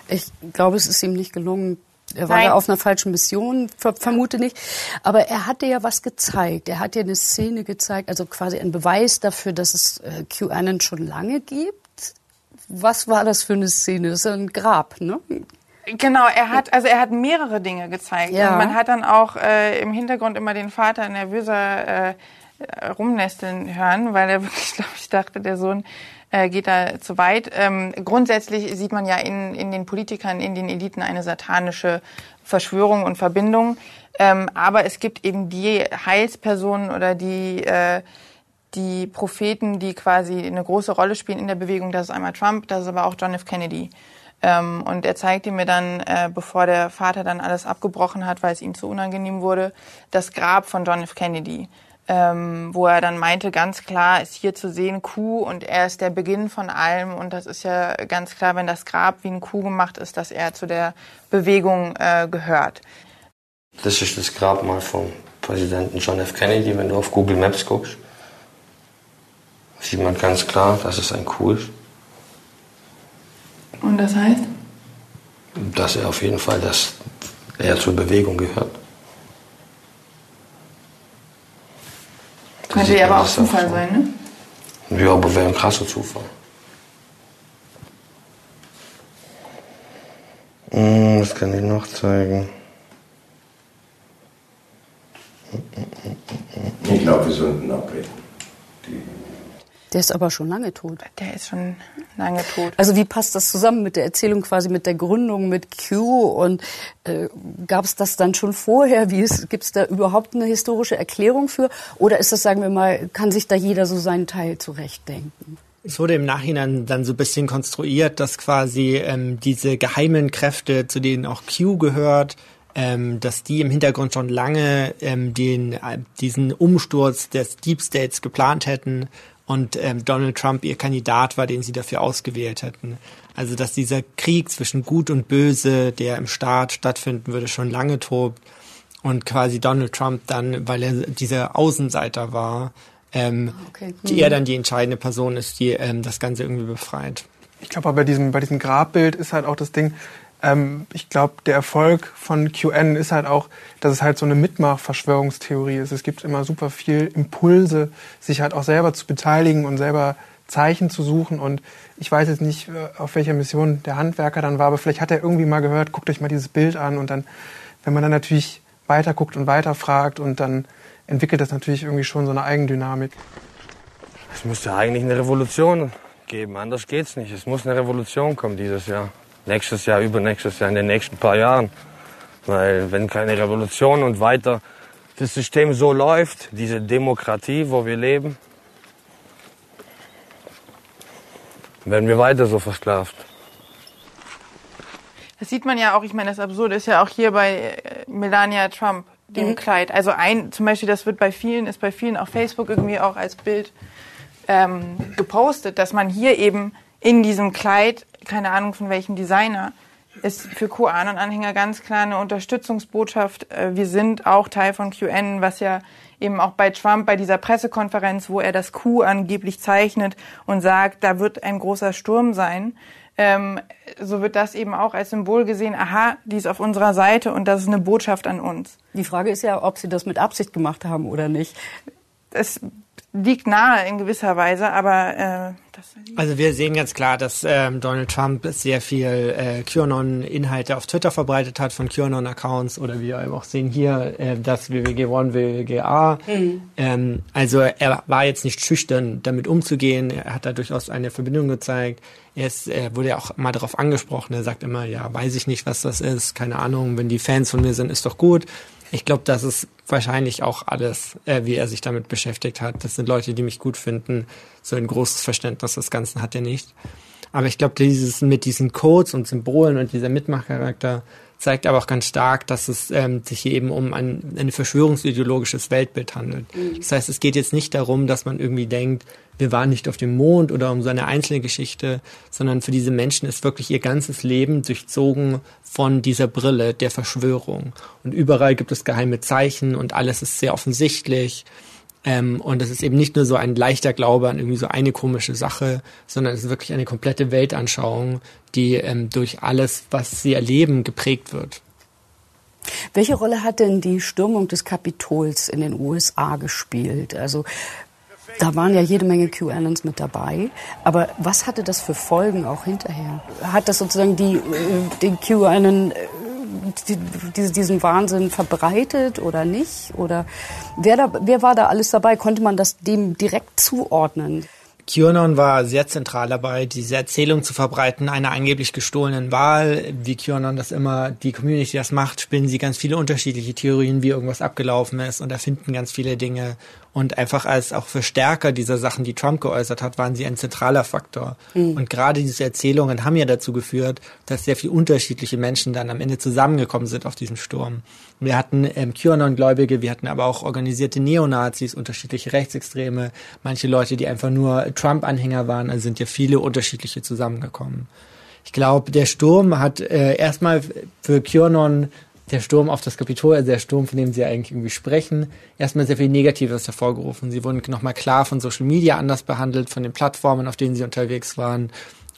ich glaube, es ist ihm nicht gelungen. Er war Nein. da auf einer falschen Mission, ver vermute nicht. Aber er hat dir ja was gezeigt. Er hat dir eine Szene gezeigt, also quasi ein Beweis dafür, dass es äh, QAnon schon lange gibt. Was war das für eine Szene? Das ist ein Grab, ne? Genau, er hat also er hat mehrere Dinge gezeigt. Ja. Und man hat dann auch äh, im Hintergrund immer den Vater nervöser äh, rumnesteln hören, weil er wirklich, glaube ich, dachte, der Sohn äh, geht da zu weit. Ähm, grundsätzlich sieht man ja in, in den Politikern, in den Eliten eine satanische Verschwörung und Verbindung. Ähm, aber es gibt eben die Heilspersonen oder die, äh, die Propheten, die quasi eine große Rolle spielen in der Bewegung. Das ist einmal Trump, das ist aber auch John F. Kennedy. Ähm, und er zeigte mir dann, äh, bevor der Vater dann alles abgebrochen hat, weil es ihm zu unangenehm wurde, das Grab von John F. Kennedy ähm, wo er dann meinte, ganz klar ist hier zu sehen Kuh und er ist der Beginn von allem und das ist ja ganz klar, wenn das Grab wie ein Kuh gemacht ist, dass er zu der Bewegung äh, gehört. Das ist das Grabmal vom Präsidenten John F. Kennedy. Wenn du auf Google Maps guckst, sieht man ganz klar, dass es ein Kuh ist. Und das heißt? Dass er auf jeden Fall, dass er zur Bewegung gehört. Könnte ja aber auch Zufall sein, ne? Ja, aber wäre ein krasser Zufall. Hm, was kann ich noch zeigen? Ich glaube, wir sollten abbrechen. Der ist aber schon lange tot. Der ist schon lange tot. Also wie passt das zusammen mit der Erzählung quasi mit der Gründung mit Q und äh, gab es das dann schon vorher? Wie gibt es da überhaupt eine historische Erklärung für? Oder ist das, sagen wir mal, kann sich da jeder so seinen Teil zurechtdenken? Es wurde im Nachhinein dann so ein bisschen konstruiert, dass quasi ähm, diese geheimen Kräfte, zu denen auch Q gehört, ähm, dass die im Hintergrund schon lange ähm, den, äh, diesen Umsturz des Deep States geplant hätten und ähm, Donald Trump ihr Kandidat war, den sie dafür ausgewählt hätten. Also dass dieser Krieg zwischen Gut und Böse, der im Staat stattfinden würde, schon lange tobt und quasi Donald Trump dann, weil er dieser Außenseiter war, ähm, okay. die er dann die entscheidende Person ist, die ähm, das Ganze irgendwie befreit. Ich glaube, aber bei diesem, bei diesem Grabbild ist halt auch das Ding, ähm, ich glaube, der Erfolg von QN ist halt auch, dass es halt so eine Mitmach-Verschwörungstheorie ist. Es gibt immer super viel Impulse, sich halt auch selber zu beteiligen und selber Zeichen zu suchen. Und ich weiß jetzt nicht, äh, auf welcher Mission der Handwerker dann war, aber vielleicht hat er irgendwie mal gehört, guckt euch mal dieses Bild an. Und dann, wenn man dann natürlich weiter guckt und weiter fragt und dann entwickelt das natürlich irgendwie schon so eine Eigendynamik. Es müsste eigentlich eine Revolution geben, anders geht's nicht. Es muss eine Revolution kommen dieses Jahr nächstes Jahr, übernächstes Jahr, in den nächsten paar Jahren. Weil wenn keine Revolution und weiter das System so läuft, diese Demokratie, wo wir leben, werden wir weiter so versklavt. Das sieht man ja auch, ich meine, das Absurde ist ja auch hier bei äh, Melania Trump, dem mhm. Kleid. Also ein, zum Beispiel, das wird bei vielen, ist bei vielen auf Facebook irgendwie auch als Bild ähm, gepostet, dass man hier eben in diesem Kleid, keine Ahnung von welchem Designer, ist für QAnon-Anhänger ganz klar eine Unterstützungsbotschaft. Äh, wir sind auch Teil von QN, was ja eben auch bei Trump bei dieser Pressekonferenz, wo er das Q angeblich zeichnet und sagt, da wird ein großer Sturm sein. Ähm, so wird das eben auch als Symbol gesehen, aha, die ist auf unserer Seite und das ist eine Botschaft an uns. Die Frage ist ja, ob sie das mit Absicht gemacht haben oder nicht. Es liegt nahe in gewisser Weise, aber äh, das also wir sehen ganz klar, dass ähm, Donald Trump sehr viel äh, QAnon-Inhalte auf Twitter verbreitet hat von QAnon-Accounts oder wir auch sehen hier äh, das WWG1, WWGA. Mhm. Ähm, also er war jetzt nicht schüchtern, damit umzugehen. Er hat da durchaus eine Verbindung gezeigt. Er ist, er wurde ja auch mal darauf angesprochen. Er sagt immer, ja, weiß ich nicht, was das ist, keine Ahnung. Wenn die Fans von mir sind, ist doch gut. Ich glaube, das ist wahrscheinlich auch alles, äh, wie er sich damit beschäftigt hat. Das sind Leute, die mich gut finden. So ein großes Verständnis des Ganzen hat er nicht. Aber ich glaube, dieses mit diesen Codes und Symbolen und dieser Mitmachcharakter zeigt aber auch ganz stark, dass es ähm, sich hier eben um ein, ein verschwörungsideologisches Weltbild handelt. Mhm. Das heißt, es geht jetzt nicht darum, dass man irgendwie denkt, wir waren nicht auf dem Mond oder um so eine einzelne Geschichte, sondern für diese Menschen ist wirklich ihr ganzes Leben durchzogen von dieser Brille der Verschwörung. Und überall gibt es geheime Zeichen und alles ist sehr offensichtlich. Ähm, und es ist eben nicht nur so ein leichter Glaube an irgendwie so eine komische Sache, sondern es ist wirklich eine komplette Weltanschauung, die ähm, durch alles, was sie erleben, geprägt wird. Welche Rolle hat denn die Stürmung des Kapitols in den USA gespielt? Also da waren ja jede Menge QAnons mit dabei. Aber was hatte das für Folgen auch hinterher? Hat das sozusagen die, äh, den QAnon, äh, die, diesen Wahnsinn verbreitet oder nicht? Oder wer, da, wer war da alles dabei? Konnte man das dem direkt zuordnen? QAnon war sehr zentral dabei, diese Erzählung zu verbreiten einer angeblich gestohlenen Wahl. Wie QAnon das immer, die Community das macht, spinnen sie ganz viele unterschiedliche Theorien, wie irgendwas abgelaufen ist und erfinden ganz viele Dinge. Und einfach als auch Verstärker dieser Sachen, die Trump geäußert hat, waren sie ein zentraler Faktor. Mhm. Und gerade diese Erzählungen haben ja dazu geführt, dass sehr viele unterschiedliche Menschen dann am Ende zusammengekommen sind auf diesem Sturm. Wir hatten ähm, QAnon-Gläubige, wir hatten aber auch organisierte Neonazis, unterschiedliche Rechtsextreme, manche Leute, die einfach nur Trump-Anhänger waren. Also sind ja viele unterschiedliche zusammengekommen. Ich glaube, der Sturm hat äh, erstmal für QAnon der Sturm auf das Kapitol, also der Sturm, von dem Sie eigentlich irgendwie sprechen, erstmal sehr viel Negatives hervorgerufen. Sie wurden nochmal klar von Social Media anders behandelt, von den Plattformen, auf denen Sie unterwegs waren.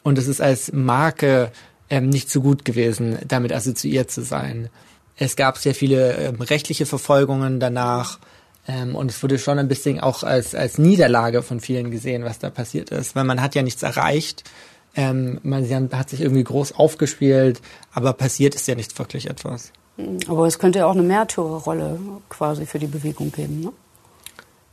Und es ist als Marke ähm, nicht so gut gewesen, damit assoziiert zu sein. Es gab sehr viele ähm, rechtliche Verfolgungen danach. Ähm, und es wurde schon ein bisschen auch als, als Niederlage von vielen gesehen, was da passiert ist, weil man hat ja nichts erreicht. Ähm, man hat sich irgendwie groß aufgespielt, aber passiert ist ja nicht wirklich etwas. Aber es könnte ja auch eine Märtyrerrolle quasi für die Bewegung geben, ne?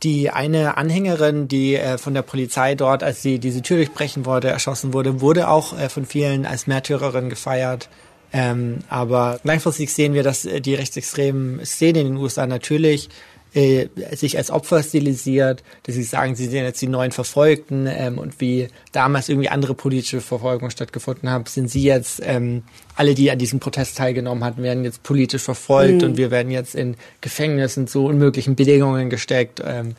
Die eine Anhängerin, die äh, von der Polizei dort, als sie diese Tür durchbrechen wollte, erschossen wurde, wurde auch äh, von vielen als Märtyrerin gefeiert. Ähm, aber langfristig sehen wir, dass äh, die rechtsextremen Szenen in den USA natürlich äh, sich als Opfer stilisiert, dass sie sagen, sie sind jetzt die neuen Verfolgten ähm, und wie damals irgendwie andere politische Verfolgung stattgefunden hat, sind sie jetzt ähm, alle, die an diesem Protest teilgenommen hatten, werden jetzt politisch verfolgt mhm. und wir werden jetzt in Gefängnissen zu unmöglichen Bedingungen gesteckt. Ähm,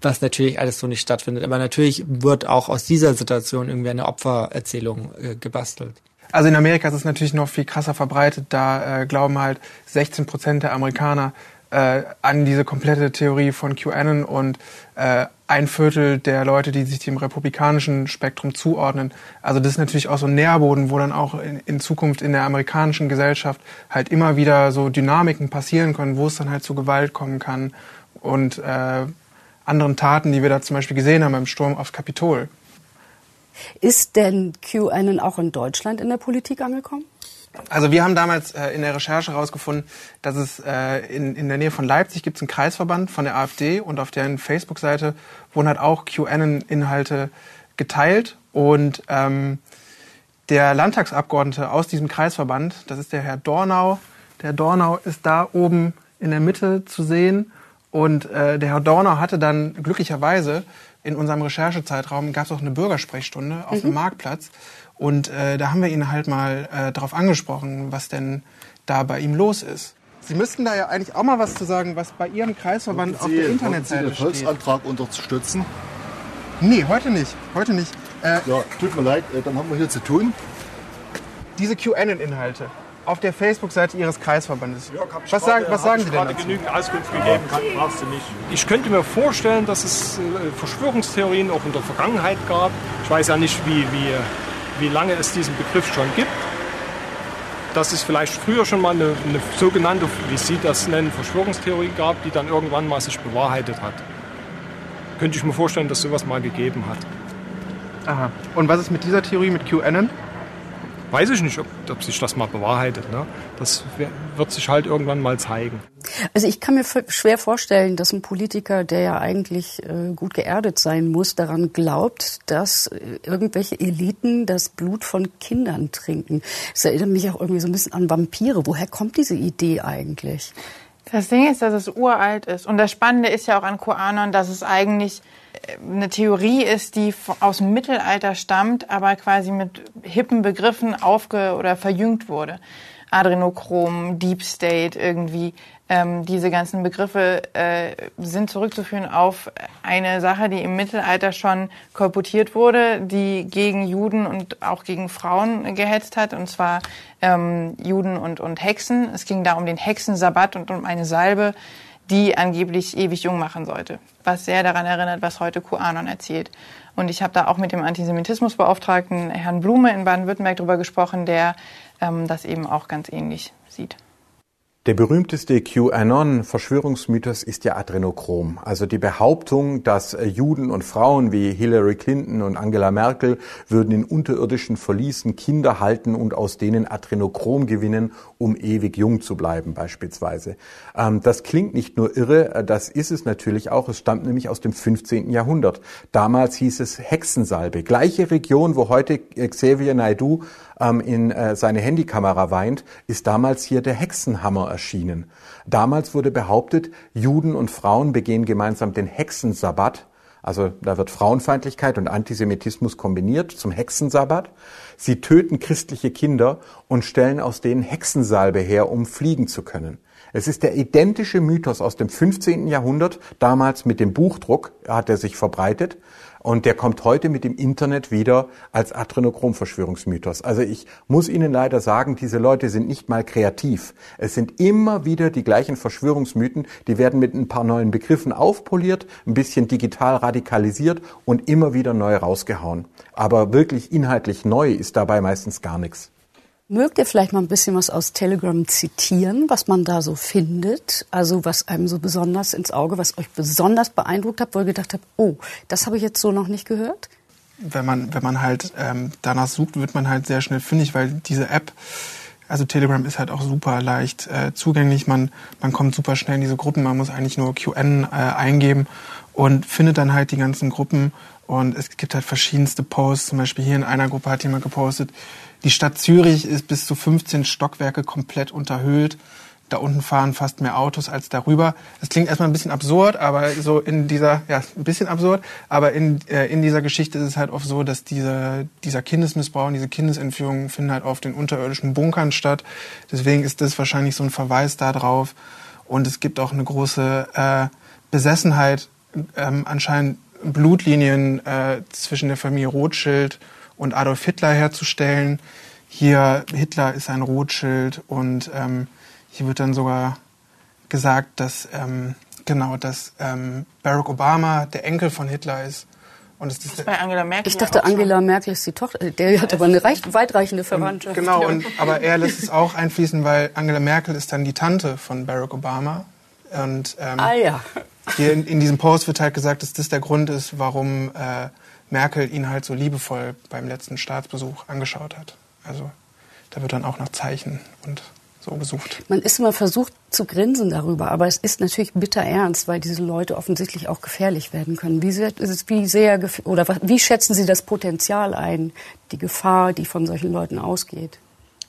was natürlich alles so nicht stattfindet. Aber natürlich wird auch aus dieser Situation irgendwie eine Opfererzählung äh, gebastelt. Also in Amerika ist es natürlich noch viel krasser verbreitet. Da äh, glauben halt 16 Prozent der Amerikaner äh, an diese komplette Theorie von QAnon und äh, ein Viertel der Leute, die sich dem republikanischen Spektrum zuordnen. Also das ist natürlich auch so ein Nährboden, wo dann auch in, in Zukunft in der amerikanischen Gesellschaft halt immer wieder so Dynamiken passieren können, wo es dann halt zu Gewalt kommen kann und äh, anderen Taten, die wir da zum Beispiel gesehen haben beim Sturm aufs Kapitol. Ist denn QAnon auch in Deutschland in der Politik angekommen? Also wir haben damals äh, in der Recherche herausgefunden, dass es äh, in, in der Nähe von Leipzig gibt es einen Kreisverband von der AfD und auf deren Facebook-Seite wurden halt auch QAnon-Inhalte geteilt. Und ähm, der Landtagsabgeordnete aus diesem Kreisverband, das ist der Herr Dornau, der Dornau ist da oben in der Mitte zu sehen. Und äh, der Herr Dornau hatte dann glücklicherweise in unserem Recherchezeitraum gab es auch eine Bürgersprechstunde auf mhm. dem Marktplatz und äh, da haben wir ihn halt mal äh, darauf angesprochen, was denn da bei ihm los ist. Sie müssten da ja eigentlich auch mal was zu sagen, was bei Ihrem Kreisverband Sie, auf der Internetseite Sie den Volksantrag unterstützen? Nee, heute nicht. Heute nicht. Äh, ja, tut mir leid, äh, dann haben wir hier zu tun. Diese QAnon-Inhalte auf der Facebook-Seite Ihres Kreisverbandes. Ja, was sagen, was sagen Sie denn dazu? genügend Auskunft gegeben, kann, brauchst du nicht. Ich könnte mir vorstellen, dass es äh, Verschwörungstheorien auch in der Vergangenheit gab. Ich weiß ja nicht, wie, wie wie lange es diesen Begriff schon gibt. Dass es vielleicht früher schon mal eine, eine sogenannte, wie Sie das nennen, Verschwörungstheorie gab, die dann irgendwann mal sich bewahrheitet hat. Könnte ich mir vorstellen, dass sowas mal gegeben hat. Aha. Und was ist mit dieser Theorie mit QAnon? Weiß ich nicht, ob, ob sich das mal bewahrheitet. Ne? Das wird sich halt irgendwann mal zeigen. Also ich kann mir schwer vorstellen, dass ein Politiker, der ja eigentlich äh, gut geerdet sein muss, daran glaubt, dass äh, irgendwelche Eliten das Blut von Kindern trinken. Das erinnert mich auch irgendwie so ein bisschen an Vampire. Woher kommt diese Idee eigentlich? Das Ding ist, dass es uralt ist. Und das Spannende ist ja auch an QAnon, dass es eigentlich eine Theorie ist, die aus dem Mittelalter stammt, aber quasi mit hippen Begriffen aufge- oder verjüngt wurde. Adrenochrom, Deep State irgendwie. Ähm, diese ganzen Begriffe äh, sind zurückzuführen auf eine Sache, die im Mittelalter schon kolportiert wurde, die gegen Juden und auch gegen Frauen gehetzt hat, und zwar ähm, Juden und, und Hexen. Es ging da um den Hexensabbat und um eine Salbe, die angeblich ewig jung machen sollte. Was sehr daran erinnert, was heute QAnon erzählt. Und ich habe da auch mit dem Antisemitismusbeauftragten Herrn Blume in Baden-Württemberg darüber gesprochen, der ähm, das eben auch ganz ähnlich sieht. Der berühmteste QAnon-Verschwörungsmythos ist ja Adrenochrom. Also die Behauptung, dass Juden und Frauen wie Hillary Clinton und Angela Merkel würden in unterirdischen Verließen Kinder halten und aus denen Adrenochrom gewinnen, um ewig jung zu bleiben beispielsweise. Ähm, das klingt nicht nur irre, äh, das ist es natürlich auch. Es stammt nämlich aus dem 15. Jahrhundert. Damals hieß es Hexensalbe. Gleiche Region, wo heute Xavier Naidu ähm, in äh, seine Handykamera weint, ist damals hier der Hexenhammer erschienen. Damals wurde behauptet, Juden und Frauen begehen gemeinsam den Hexensabbat. Also da wird Frauenfeindlichkeit und Antisemitismus kombiniert zum Hexensabbat. Sie töten christliche Kinder und stellen aus denen Hexensalbe her, um fliegen zu können. Es ist der identische Mythos aus dem 15. Jahrhundert, damals mit dem Buchdruck hat er sich verbreitet. Und der kommt heute mit dem Internet wieder als Adrenochrom-Verschwörungsmythos. Also ich muss Ihnen leider sagen, diese Leute sind nicht mal kreativ. Es sind immer wieder die gleichen Verschwörungsmythen, die werden mit ein paar neuen Begriffen aufpoliert, ein bisschen digital radikalisiert und immer wieder neu rausgehauen. Aber wirklich inhaltlich neu ist dabei meistens gar nichts. Mögt ihr vielleicht mal ein bisschen was aus Telegram zitieren, was man da so findet? Also was einem so besonders ins Auge, was euch besonders beeindruckt hat, wo ihr gedacht habt, oh, das habe ich jetzt so noch nicht gehört? Wenn man, wenn man halt ähm, danach sucht, wird man halt sehr schnell fündig, weil diese App, also Telegram ist halt auch super leicht äh, zugänglich. Man, man kommt super schnell in diese Gruppen. Man muss eigentlich nur QN äh, eingeben und findet dann halt die ganzen Gruppen. Und es gibt halt verschiedenste Posts. Zum Beispiel hier in einer Gruppe hat jemand gepostet, die Stadt Zürich ist bis zu 15 Stockwerke komplett unterhöhlt. Da unten fahren fast mehr Autos als darüber. Das klingt erstmal ein bisschen absurd, aber so in dieser, ja, ein bisschen absurd, aber in, äh, in dieser Geschichte ist es halt oft so, dass diese, dieser Kindesmissbrauch und diese Kindesentführungen finden halt auf den unterirdischen Bunkern statt. Deswegen ist das wahrscheinlich so ein Verweis darauf. Und es gibt auch eine große äh, Besessenheit ähm, anscheinend Blutlinien äh, zwischen der Familie Rothschild und Adolf Hitler herzustellen. Hier Hitler ist ein Rothschild und ähm, hier wird dann sogar gesagt, dass ähm, genau, dass ähm, Barack Obama der Enkel von Hitler ist. Und es ist bei Angela Merkel. Ich dachte, Angela Merkel ist die Tochter. Der hat aber eine reich, weitreichende Verwandtschaft. Genau, und, aber er lässt es auch einfließen, weil Angela Merkel ist dann die Tante von Barack Obama. Und ähm, ah ja. hier in, in, diesem Post wird halt gesagt, dass das der Grund ist, warum äh, Merkel ihn halt so liebevoll beim letzten Staatsbesuch angeschaut hat. Also da wird dann auch nach Zeichen und so gesucht. Man ist immer versucht zu grinsen darüber, aber es ist natürlich bitter ernst, weil diese Leute offensichtlich auch gefährlich werden können. Wie sehr, wie sehr oder wie schätzen Sie das Potenzial ein, die Gefahr, die von solchen Leuten ausgeht?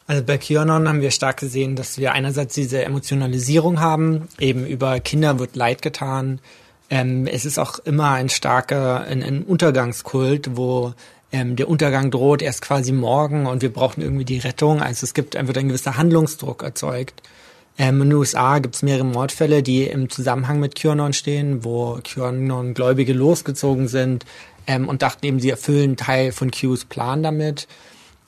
Also bei QAnon haben wir stark gesehen, dass wir einerseits diese Emotionalisierung haben, eben über Kinder wird Leid getan. Ähm, es ist auch immer ein starker, ein, ein Untergangskult, wo ähm, der Untergang droht erst quasi morgen und wir brauchen irgendwie die Rettung. Also es gibt einfach ein gewisser Handlungsdruck erzeugt. Ähm, in den USA gibt es mehrere Mordfälle, die im Zusammenhang mit QAnon stehen, wo QAnon-Gläubige losgezogen sind ähm, und dachten eben, sie erfüllen Teil von Qs Plan damit.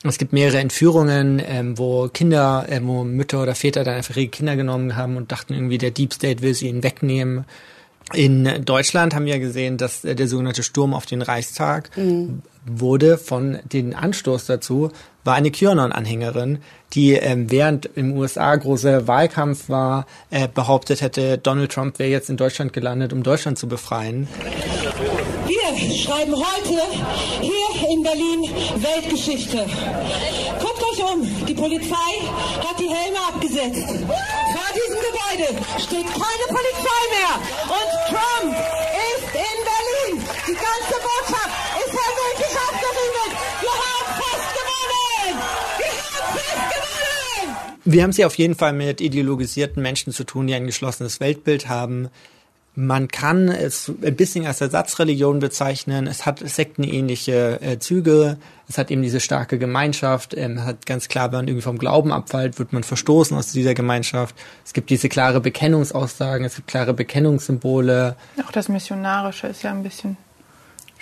Es gibt mehrere Entführungen, ähm, wo Kinder, äh, wo Mütter oder Väter dann einfach ihre Kinder genommen haben und dachten irgendwie, der Deep State will sie ihnen wegnehmen. In Deutschland haben wir gesehen, dass äh, der sogenannte Sturm auf den Reichstag mhm. wurde von den Anstoß dazu, war eine QAnon-Anhängerin, die ähm, während im USA großer Wahlkampf war, äh, behauptet hätte, Donald Trump wäre jetzt in Deutschland gelandet, um Deutschland zu befreien. Wir schreiben heute hier in Berlin Weltgeschichte. Guckt euch um, die Polizei hat die Helme abgesetzt. Diesem Gebäude steht keine Polizei mehr. Und Trump ist in Berlin. Die ganze Botschaft ist hermetisch abgeriegelt. Wir haben fest gewonnen. Wir haben fest gewonnen. Wir haben es auf jeden Fall mit ideologisierten Menschen zu tun, die ein geschlossenes Weltbild haben. Man kann es ein bisschen als Ersatzreligion bezeichnen. Es hat sektenähnliche äh, Züge. Es hat eben diese starke Gemeinschaft. Ähm, hat ganz klar, wenn man irgendwie vom Glauben abfällt, wird man verstoßen aus dieser Gemeinschaft. Es gibt diese klare Bekennungsaussagen. Es gibt klare Bekennungssymbole. Auch das Missionarische ist ja ein bisschen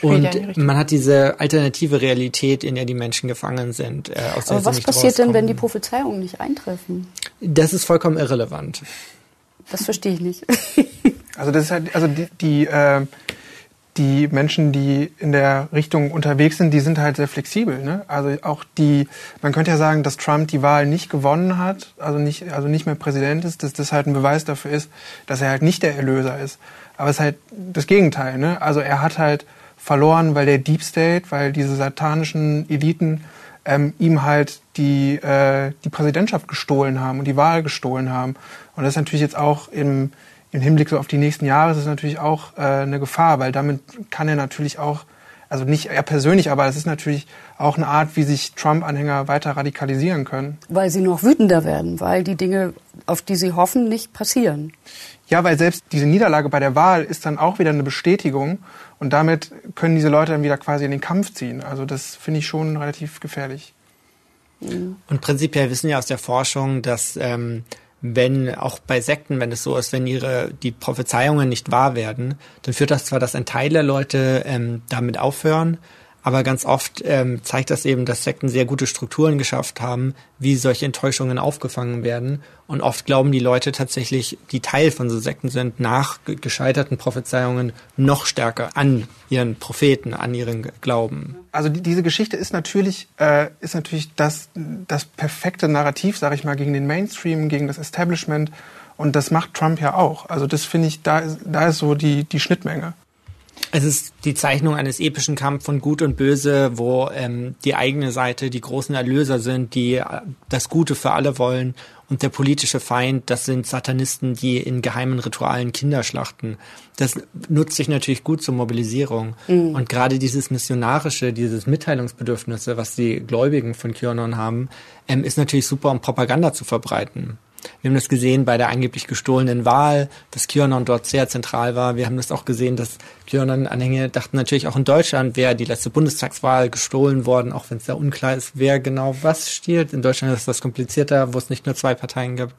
und man hat diese alternative Realität, in der die Menschen gefangen sind. Äh, aus der Aber was passiert rauskommen. denn, wenn die Prophezeiungen nicht eintreffen? Das ist vollkommen irrelevant. Das verstehe ich nicht. Also das ist halt, also die, die, äh, die Menschen, die in der Richtung unterwegs sind, die sind halt sehr flexibel. Ne? Also auch die, man könnte ja sagen, dass Trump die Wahl nicht gewonnen hat, also nicht, also nicht mehr Präsident ist, dass das halt ein Beweis dafür ist, dass er halt nicht der Erlöser ist. Aber es ist halt das Gegenteil. Ne? Also er hat halt verloren, weil der Deep State, weil diese satanischen Eliten ähm, ihm halt die, äh, die Präsidentschaft gestohlen haben und die Wahl gestohlen haben. Und das ist natürlich jetzt auch im, im Hinblick so auf die nächsten Jahre ist es natürlich auch äh, eine Gefahr, weil damit kann er natürlich auch, also nicht er persönlich, aber es ist natürlich auch eine Art, wie sich Trump-Anhänger weiter radikalisieren können. Weil sie noch wütender werden, weil die Dinge, auf die sie hoffen, nicht passieren. Ja, weil selbst diese Niederlage bei der Wahl ist dann auch wieder eine Bestätigung und damit können diese Leute dann wieder quasi in den Kampf ziehen. Also das finde ich schon relativ gefährlich. Und prinzipiell wissen wir aus der Forschung, dass ähm, wenn auch bei Sekten, wenn es so ist, wenn ihre die Prophezeiungen nicht wahr werden, dann führt das zwar, dass ein Teil der Leute ähm, damit aufhören, aber ganz oft ähm, zeigt das eben, dass Sekten sehr gute Strukturen geschafft haben, wie solche Enttäuschungen aufgefangen werden. Und oft glauben die Leute tatsächlich, die Teil von so Sekten sind, nach gescheiterten Prophezeiungen noch stärker an ihren Propheten, an ihren Glauben. Also die, diese Geschichte ist natürlich, äh, ist natürlich das, das perfekte Narrativ, sage ich mal, gegen den Mainstream, gegen das Establishment. Und das macht Trump ja auch. Also das finde ich, da ist, da ist so die, die Schnittmenge. Es ist die Zeichnung eines epischen Kampfs von Gut und Böse, wo ähm, die eigene Seite die großen Erlöser sind, die äh, das Gute für alle wollen und der politische Feind, das sind Satanisten, die in geheimen Ritualen Kinder schlachten. Das nutzt sich natürlich gut zur Mobilisierung. Mhm. Und gerade dieses Missionarische, dieses Mitteilungsbedürfnisse, was die Gläubigen von QAnon haben, ähm, ist natürlich super, um Propaganda zu verbreiten. Wir haben das gesehen bei der angeblich gestohlenen Wahl, dass QAnon dort sehr zentral war. Wir haben das auch gesehen, dass QAnon-Anhänger dachten natürlich auch in Deutschland wäre die letzte Bundestagswahl gestohlen worden, auch wenn es da unklar ist, wer genau was stiehlt. In Deutschland ist das komplizierter, wo es nicht nur zwei Parteien gibt.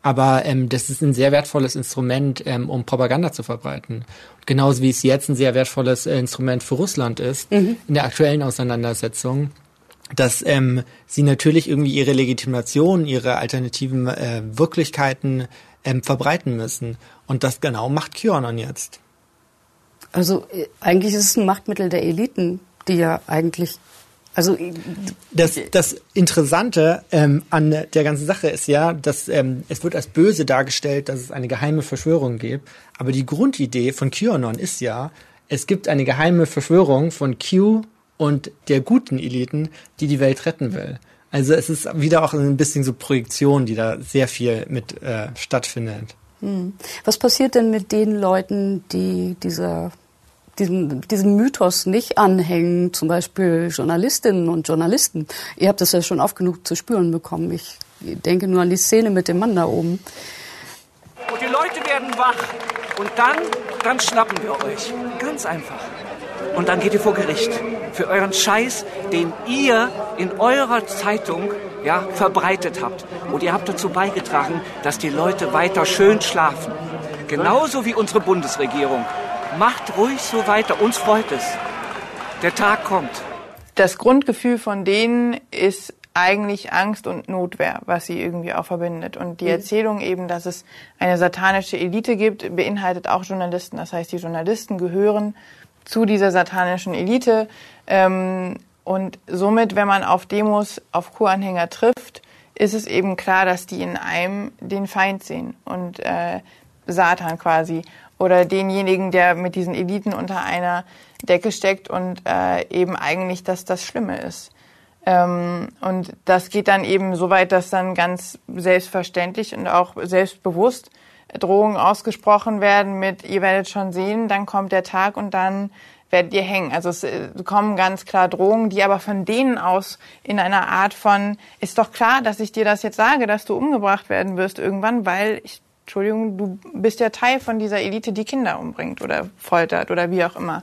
Aber ähm, das ist ein sehr wertvolles Instrument, ähm, um Propaganda zu verbreiten. Genauso wie es jetzt ein sehr wertvolles äh, Instrument für Russland ist, Mhm. in der aktuellen Auseinandersetzung, dass ähm, sie natürlich irgendwie ihre Legitimation, ihre alternativen äh, Wirklichkeiten ähm, verbreiten müssen. Und das genau macht QAnon jetzt. Also äh, eigentlich ist es ein Machtmittel der Eliten, die ja eigentlich, also äh, Das, das Interessante ähm, an der ganzen Sache ist ja, dass ähm, es wird als böse dargestellt, dass es eine geheime Verschwörung gibt. Aber die Grundidee von QAnon ist ja, es gibt eine geheime Verschwörung von Q und der guten Eliten, die die Welt retten will. Also es ist wieder auch ein bisschen so Projektion, die da sehr viel mit äh, stattfindet. hm. was passiert denn mit den Leuten, die dieser diesem, diesem Mythos nicht anhängen, zum Beispiel Journalistinnen und Journalisten. Ihr habt das ja schon oft genug zu spüren bekommen. Ich denke nur an die Szene mit dem Mann da oben. Und die Leute werden wach. Und dann, dann schnappen wir euch. Ganz einfach. Und dann geht ihr vor Gericht. Für euren Scheiß, den ihr in eurer Zeitung ja, verbreitet habt. Und ihr habt dazu beigetragen, dass die Leute weiter schön schlafen. Genauso wie unsere Bundesregierung. Macht ruhig so weiter. Uns freut es. Der Tag kommt. Das Grundgefühl von denen ist eigentlich Angst und Notwehr, was sie irgendwie auch verbindet. Und die Mhm. Erzählung eben, dass es eine satanische Elite gibt, beinhaltet auch Journalisten. Das heißt, die Journalisten gehören zu dieser satanischen Elite. Ähm, und somit, wenn man auf Demos auf Kuranhänger trifft, ist es eben klar, dass die in einem den Feind sehen und äh, Satan quasi oder denjenigen, der mit diesen Eliten unter einer Decke steckt und äh, eben eigentlich das das Schlimme ist. Ähm, und das geht dann eben so weit, dass dann ganz selbstverständlich und auch selbstbewusst Drohungen ausgesprochen werden mit, ihr werdet schon sehen, dann kommt der Tag und dann werdet ihr hängen. Also es äh, kommen ganz klar Drohungen, die aber von denen aus in einer Art von, ist doch klar, dass ich dir das jetzt sage, dass du umgebracht werden wirst irgendwann, weil ich, Entschuldigung, du bist ja Teil von dieser Elite, die Kinder umbringt oder foltert oder wie auch immer.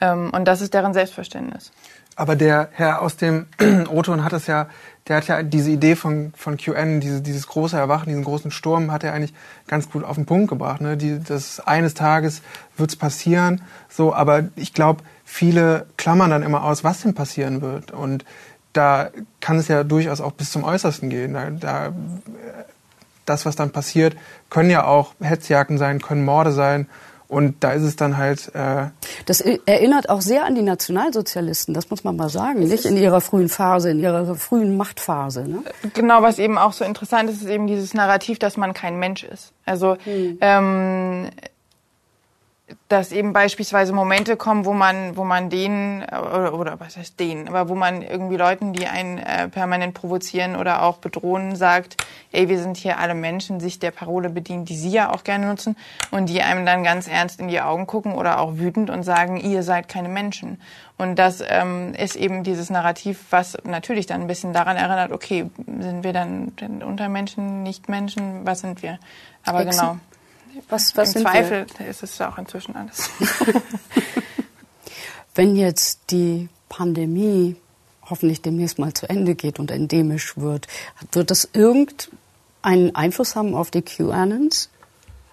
Ähm, und das ist deren Selbstverständnis. Aber der Herr aus dem O-Ton hat es ja, der hat ja diese Idee von, von QN, diese, dieses große Erwachen, diesen großen Sturm, hat er eigentlich ganz gut auf den Punkt gebracht. Ne? Die, das eines Tages wird's passieren, so, aber ich glaube, viele klammern dann immer aus, was denn passieren wird. Und da kann es ja durchaus auch bis zum Äußersten gehen. Da, da, das, was dann passiert, können ja auch Hetzjagden sein, können Morde sein. Und da ist es dann halt. Äh Das erinnert auch sehr an die Nationalsozialisten, das muss man mal sagen, nicht in ihrer frühen Phase, in ihrer frühen Machtphase. Ne? Genau, was eben auch so interessant ist, ist eben dieses Narrativ, dass man kein Mensch ist. Also ähm, dass eben beispielsweise Momente kommen, wo man, wo man denen oder, oder was heißt denen, aber wo man irgendwie Leuten, die einen äh, permanent provozieren oder auch bedrohen, sagt, ey, wir sind hier alle Menschen, sich der Parole bedient, die sie ja auch gerne nutzen und die einem dann ganz ernst in die Augen gucken oder auch wütend und sagen, ihr seid keine Menschen. Und das ähm, ist eben dieses Narrativ, was natürlich dann ein bisschen daran erinnert, okay, sind wir dann denn Untermenschen, Nichtmenschen, was sind wir? Aber Hexen? genau. Was, was Im Zweifel wir? ist es auch inzwischen alles. Wenn jetzt die Pandemie hoffentlich demnächst mal zu Ende geht und endemisch wird, wird das irgendeinen Einfluss haben auf die QAnons?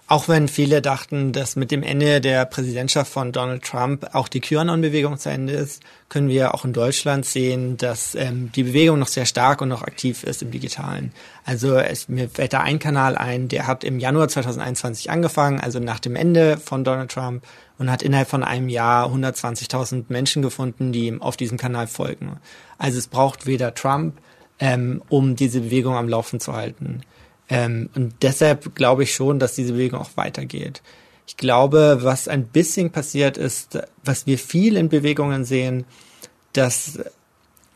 Auch wenn viele dachten, dass mit dem Ende der Präsidentschaft von Donald Trump auch die QAnon-Bewegung zu Ende ist, können wir auch in Deutschland sehen, dass ähm, die Bewegung noch sehr stark und noch aktiv ist im Digitalen. Also es, mir fällt da ein Kanal ein, der hat im Januar 2021 angefangen, also nach dem Ende von Donald Trump und hat innerhalb von einem Jahr 120.000 Menschen gefunden, die ihm auf diesem Kanal folgen. Also es braucht weder Trump, ähm, um diese Bewegung am Laufen zu halten. Ähm, und deshalb glaube ich schon, dass diese Bewegung auch weitergeht. Ich glaube, was ein bisschen passiert ist, was wir viel in Bewegungen sehen, dass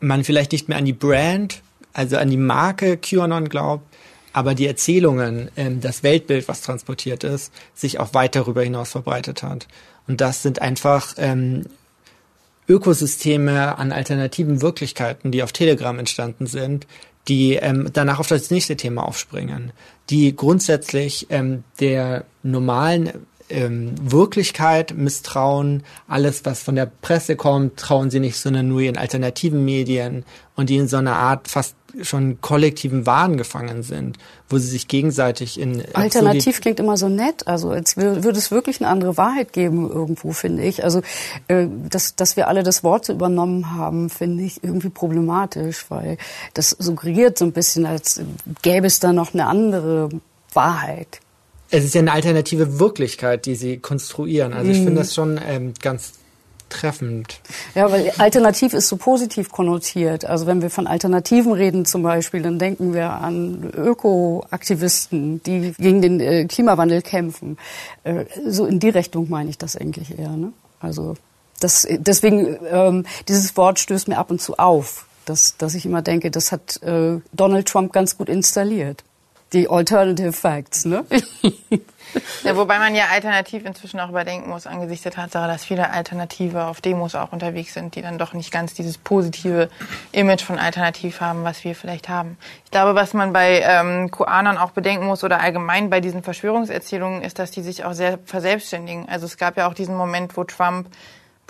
man vielleicht nicht mehr an die Brand, also an die Marke QAnon glaubt, aber die Erzählungen, ähm, das Weltbild, was transportiert ist, sich auch weit darüber hinaus verbreitet hat. Und das sind einfach ähm, Ökosysteme an alternativen Wirklichkeiten, die auf Telegram entstanden sind, die ähm, danach auf das nächste Thema aufspringen, die grundsätzlich ähm, der normalen ähm, Wirklichkeit misstrauen, alles, was von der Presse kommt, trauen sie nicht, sondern nur ihren alternativen Medien und die in so einer Art fast schon kollektiven Wahn gefangen sind, wo sie sich gegenseitig in Alternativ klingt immer so nett, also als würde es wirklich eine andere Wahrheit geben irgendwo, finde ich. Also äh, dass, dass wir alle das Wort so übernommen haben, finde ich irgendwie problematisch, weil das suggeriert so ein bisschen, als gäbe es da noch eine andere Wahrheit. Es ist ja eine alternative Wirklichkeit, die sie konstruieren. Also ich Mhm. finde das schon ähm, ganz treffend. Ja, weil alternativ ist so positiv konnotiert. Also wenn wir von Alternativen reden zum Beispiel, dann denken wir an Ökoaktivisten, die gegen den äh, Klimawandel kämpfen. Äh, so in die Richtung meine ich das eigentlich eher. Ne? Also das, deswegen, ähm, dieses Wort stößt mir ab und zu auf, dass, dass ich immer denke, das hat äh, Donald Trump ganz gut installiert. Die Alternative Facts, ne? Ja, wobei man ja alternativ inzwischen auch überdenken muss, angesichts der Tatsache, dass viele Alternative auf Demos auch unterwegs sind, die dann doch nicht ganz dieses positive Image von Alternativ haben, was wir vielleicht haben. Ich glaube, was man bei ähm, QAnon auch bedenken muss oder allgemein bei diesen Verschwörungserzählungen ist, dass die sich auch sehr verselbstständigen. Also es gab ja auch diesen Moment, wo Trump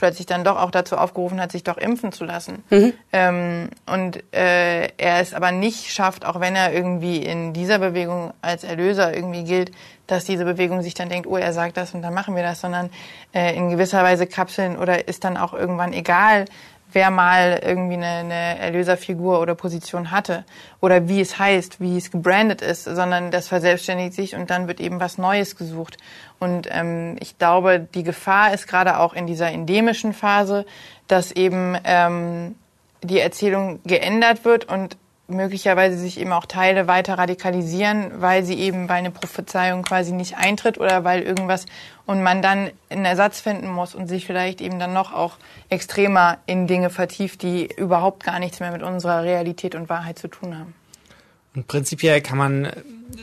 plötzlich dann doch auch dazu aufgerufen hat, sich doch impfen zu lassen. Mhm. Ähm, und äh, er es aber nicht schafft, auch wenn er irgendwie in dieser Bewegung als Erlöser irgendwie gilt, dass diese Bewegung sich dann denkt, oh, er sagt das und dann machen wir das, sondern äh, in gewisser Weise kapseln oder ist dann auch irgendwann egal, wer mal irgendwie eine, eine Erlöserfigur oder Position hatte oder wie es heißt, wie es gebrandet ist, sondern das verselbstständigt sich und dann wird eben was Neues gesucht. Und ähm, ich glaube, die Gefahr ist gerade auch in dieser endemischen Phase, dass eben ähm, die Erzählung geändert wird und möglicherweise sich eben auch Teile weiter radikalisieren, weil sie eben, weil eine Prophezeiung quasi nicht eintritt oder weil irgendwas und man dann einen Ersatz finden muss und sich vielleicht eben dann noch auch extremer in Dinge vertieft, die überhaupt gar nichts mehr mit unserer Realität und Wahrheit zu tun haben. Und prinzipiell kann man äh,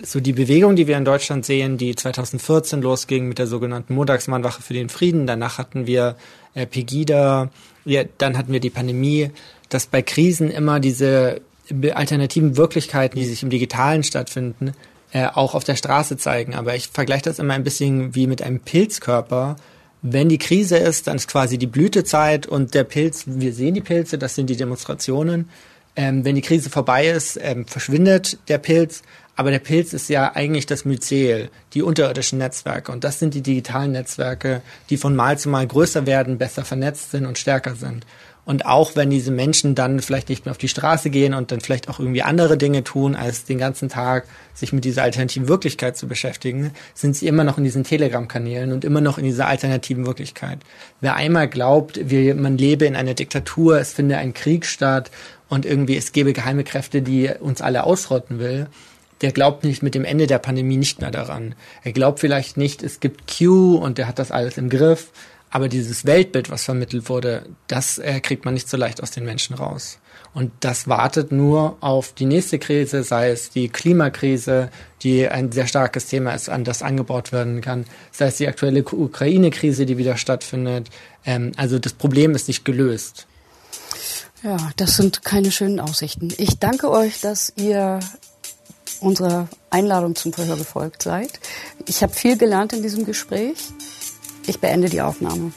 so die Bewegung, die wir in Deutschland sehen, die 2014 losging mit der sogenannten Montagsmannwache für den Frieden, danach hatten wir äh, Pegida, ja, dann hatten wir die Pandemie, dass bei Krisen immer diese alternativen Wirklichkeiten, die sich im Digitalen stattfinden, äh, auch auf der Straße zeigen. Aber ich vergleiche das immer ein bisschen wie mit einem Pilzkörper. Wenn die Krise ist, dann ist quasi die Blütezeit und der Pilz, wir sehen die Pilze, das sind die Demonstrationen. Ähm, wenn die Krise vorbei ist, ähm, verschwindet der Pilz. Aber der Pilz ist ja eigentlich das Myzel, die unterirdischen Netzwerke. Und das sind die digitalen Netzwerke, die von Mal zu Mal größer werden, besser vernetzt sind und stärker sind. Und auch wenn diese Menschen dann vielleicht nicht mehr auf die Straße gehen und dann vielleicht auch irgendwie andere Dinge tun, als den ganzen Tag sich mit dieser alternativen Wirklichkeit zu beschäftigen, sind sie immer noch in diesen Telegram-Kanälen und immer noch in dieser alternativen Wirklichkeit. Wer einmal glaubt, wir, man lebe in einer Diktatur, es finde ein Krieg statt und irgendwie es gebe geheime Kräfte, die uns alle ausrotten will, der glaubt nicht mit dem Ende der Pandemie nicht mehr daran. Er glaubt vielleicht nicht, es gibt Q und der hat das alles im Griff. Aber dieses Weltbild, was vermittelt wurde, das äh, kriegt man nicht so leicht aus den Menschen raus. Und das wartet nur auf die nächste Krise, sei es die Klimakrise, die ein sehr starkes Thema ist, an das angebaut werden kann, sei es die aktuelle Ukraine-Krise, die wieder stattfindet. Ähm, also das Problem ist nicht gelöst. Ja, das sind keine schönen Aussichten. Ich danke euch, dass ihr unserer Einladung zum Verhör gefolgt seid. Ich habe viel gelernt in diesem Gespräch. Ich beende die Aufnahme.